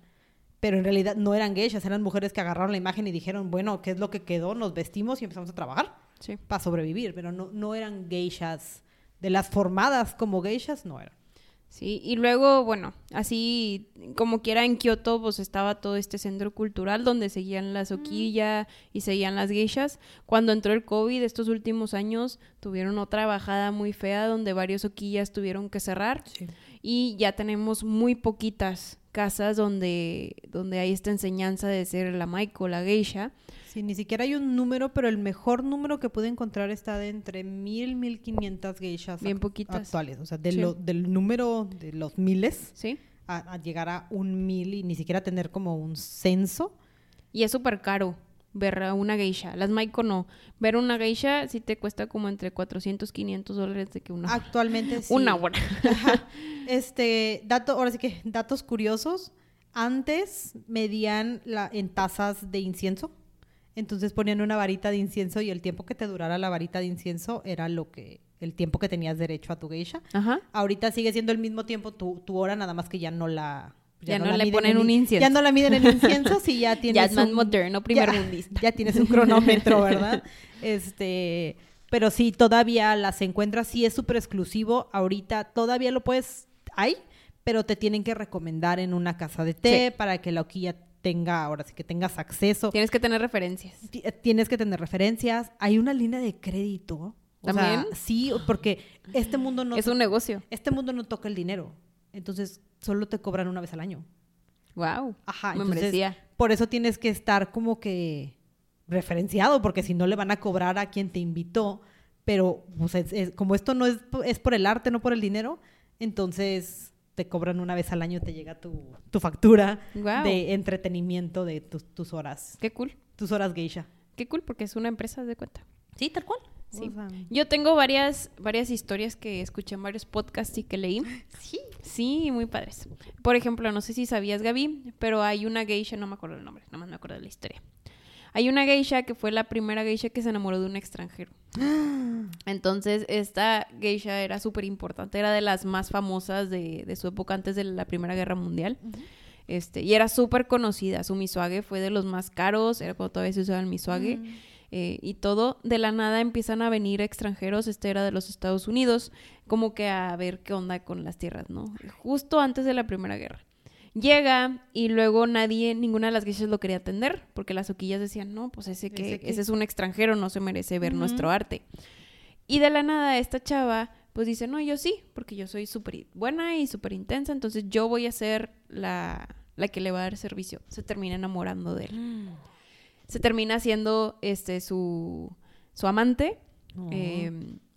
Pero en realidad no eran geishas, eran mujeres que agarraron la imagen y dijeron, bueno, ¿qué es lo que quedó? Nos vestimos y empezamos a trabajar Sí. para sobrevivir, pero no, no eran geishas. De las formadas como geishas, no eran. Sí, y luego, bueno, así como quiera en Kioto, pues estaba todo este centro cultural donde seguían la soquilla y seguían las geishas. Cuando entró el COVID estos últimos años, tuvieron otra bajada muy fea donde varios soquillas tuvieron que cerrar y ya tenemos muy poquitas casas donde, donde hay esta enseñanza de ser la maiko, la geisha. Sí, ni siquiera hay un número, pero el mejor número que pude encontrar está de entre mil, mil quinientas geishas Bien poquitas. actuales. O sea, de Sí. lo- del número de los miles ¿Sí? a, a llegar a un mil y ni siquiera tener como un censo. Y es súper caro ver a una geisha. Las maiko no. Ver una geisha sí te cuesta como entre 400, 500 dólares de que una, Actualmente sí. una hora. Ajá. Este, dato, ahora sí que datos curiosos. Antes medían la, en tazas de incienso. Entonces ponían una varita de incienso y el tiempo que te durara la varita de incienso era lo que el tiempo que tenías derecho a tu geisha. Ajá. Ahorita sigue siendo el mismo tiempo tu, tu hora, nada más que ya no la Ya no la le ponen en un in- incienso. Ya no la miden en incienso, sí ya tienes Ya es más un- moderno, primer mundista. ya tienes un cronómetro, ¿verdad? Este, pero sí, todavía las encuentras, sí es súper exclusivo. Ahorita todavía lo puedes, hay, pero te tienen que recomendar en una casa de té Sí. para que la hoquilla tenga, ahora sí que tengas acceso. Tienes que tener referencias. Ti- Tienes que tener referencias. Hay una línea de crédito. O sea, ¿También? sí, porque este mundo no es un negocio. este mundo no toca el dinero. Entonces, solo te cobran una vez al año. Wow. Ajá, Me entonces, merecía. por eso tienes que estar como que referenciado, porque si no le van a cobrar a quien te invitó. Pero pues, es- es- como esto no es, es por el arte, no por el dinero, entonces te cobran una vez al año, te llega tu, tu factura de entretenimiento de tus, tus horas, Qué cool. tus horas geisha. Qué cool porque es una empresa de cuenta. Sí, tal cual. Sí. O sea, Yo tengo varias, varias historias que escuché en varios podcasts y que leí. sí. Sí, muy padres. Por ejemplo, no sé si sabías, Gaby, pero hay una geisha, no me acuerdo el nombre, nada más me acuerdo de la historia. Hay una geisha que fue la primera geisha que se enamoró de un extranjero. Entonces, esta geisha era súper importante, era de las más famosas de, de su época antes de la Primera Guerra Mundial. Este, y era súper conocida. Su misuage fue de los más caros, era cuando todavía se usaba el misuage. eh, y todo, de la nada empiezan a venir extranjeros, este era de los Estados Unidos, como que a ver qué onda con las tierras, ¿no? Justo antes de la Primera Guerra. Llega y luego nadie, ninguna de las geishas lo quería atender, porque las oquillas decían, no, pues ese que, Ese que- ese es un extranjero, no se merece ver nuestro arte. Y de la nada esta chava pues dice, no, yo sí, porque yo soy súper buena y súper intensa, entonces yo voy a ser la, la que le va a dar servicio. Se termina enamorando de él. Se termina siendo este, su, su amante eh,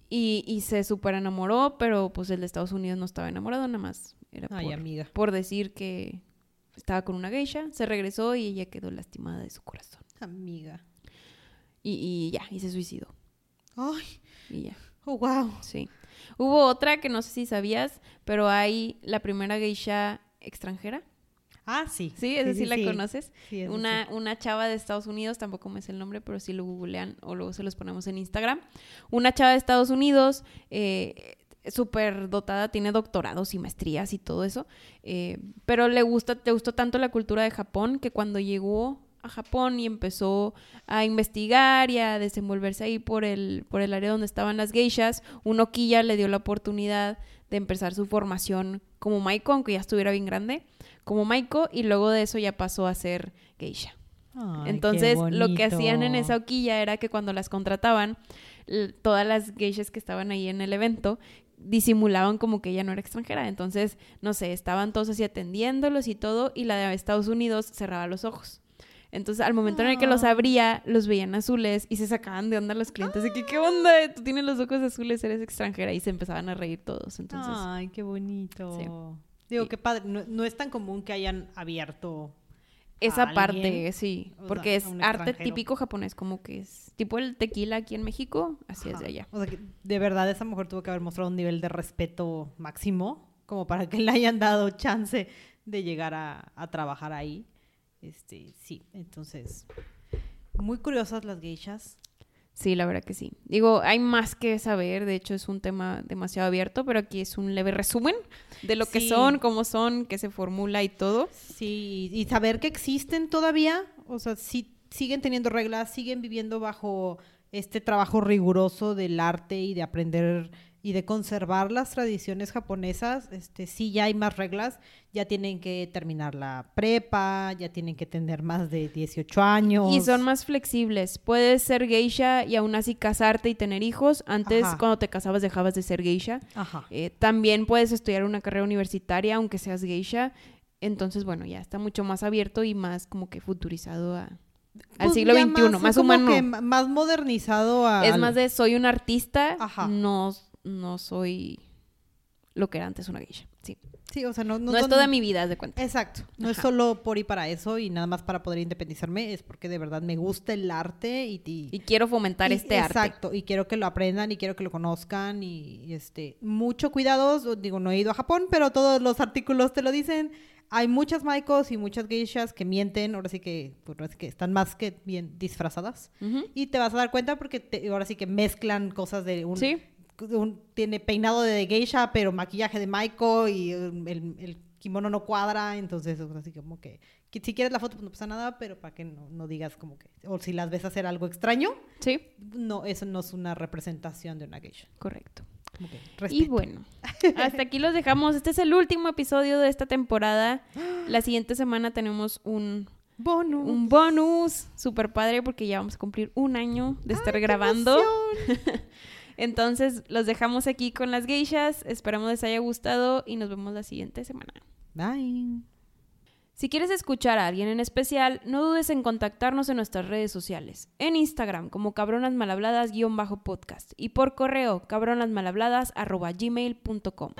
y, y se súper enamoró, pero pues el de Estados Unidos no estaba enamorado, nada más era Ay, por, amiga. por decir que estaba con una geisha, se regresó y ella quedó lastimada de su corazón. Amiga. Y, y ya, y se suicidó. Ay, Y ya. Oh, wow. Sí. Hubo otra que no sé si sabías, pero hay la primera geisha extranjera. Ah, sí. Sí, esa sí, la conoces. Sí, una, una chava de Estados Unidos, tampoco me sé el nombre, pero sí lo googlean o luego se los ponemos en Instagram. Una chava de Estados Unidos, eh, súper dotada, tiene doctorados y maestrías y todo eso, eh, pero le gusta, te gustó tanto la cultura de Japón que cuando llegó a Japón y empezó a investigar y a desenvolverse ahí por el, por el área donde estaban las geishas, un Okiya le dio la oportunidad de empezar su formación como Maiko, aunque ya estuviera bien grande, como Maiko, y luego de eso ya pasó a ser geisha. Ay, Entonces, lo que hacían en esa Okiya era que cuando las contrataban, todas las geishas que estaban ahí en el evento disimulaban como que ella no era extranjera. Entonces, no sé, estaban todos así atendiéndolos y todo, y la de Estados Unidos cerraba los ojos. Entonces, al momento en el que los Ah. abría, los veían azules y se sacaban de onda los clientes de que, ¿qué onda? Tú tienes los ojos azules, eres extranjera. Y se empezaban a reír todos. Entonces, Ay, qué bonito. Sí. Digo, qué padre. No, no es tan común que hayan abierto. esa a parte, alguien, sí. sea, Porque es arte típico japonés, como que es tipo el tequila aquí en México, así es de allá. O sea, que de verdad esa mujer tuvo que haber mostrado un nivel de respeto máximo como para que le hayan dado chance de llegar a, a trabajar ahí. Este, sí, entonces, muy curiosas las geishas. Sí, la verdad que sí. Digo, hay más que saber, de hecho es un tema demasiado abierto, pero aquí es un leve resumen de lo que son, cómo son, qué se formula y todo. Sí, y saber que existen todavía, o sea, sí, siguen teniendo reglas, siguen viviendo bajo este trabajo riguroso del arte y de aprender y de conservar las tradiciones japonesas, este, sí ya hay más reglas, ya tienen que terminar la prepa, ya tienen que tener más de 18 años. Y son más flexibles. Puedes ser geisha y aún así casarte y tener hijos. Antes, Ajá. cuando te casabas, dejabas de ser geisha. Ajá. Eh, también puedes estudiar una carrera universitaria, aunque seas geisha. Entonces, bueno, ya está mucho más abierto y más como que futurizado a- al Pues siglo XXI, más, humano. que más modernizado a... Es más de soy un artista, Ajá. no, no soy lo que era antes una geisha. Sí. Sí, o sea, no, No, no es toda mi vida, de cuenta. Exacto. No es solo por y para eso y nada más para poder independizarme, es porque de verdad me gusta el arte y... y- Y quiero fomentar y- este arte. Exacto, y quiero que lo aprendan y quiero que lo conozcan y, y, este, mucho cuidado, digo, no he ido a Japón, pero todos los artículos te lo dicen. Hay muchas maikos y muchas geishas que mienten, ahora sí que, pues, ahora sí que están más que bien disfrazadas. Y te vas a dar cuenta porque te- ahora sí que mezclan cosas de un, Sí. Un- tiene peinado de geisha, pero maquillaje de maiko y um, el, el kimono no cuadra, entonces ahora sí como que, que si quieres la foto pues no pasa nada, pero para que no, no digas como que, o si las ves hacer algo extraño, Sí, no, eso no es una representación de una geisha. correcto. Y bueno, hasta aquí los dejamos. Este es el último episodio de esta temporada. La siguiente semana tenemos un, bonus. un bonus super padre porque ya vamos a cumplir un año de estar ¡Ay, qué grabando. Entonces, los dejamos aquí con las geishas. Esperamos les haya gustado y nos vemos la siguiente semana. Bye. Si quieres escuchar a alguien en especial, no dudes en contactarnos en nuestras redes sociales. En Instagram como cabronasmalhabladas-podcast y por correo cabronasmalhabladas.gmail.com.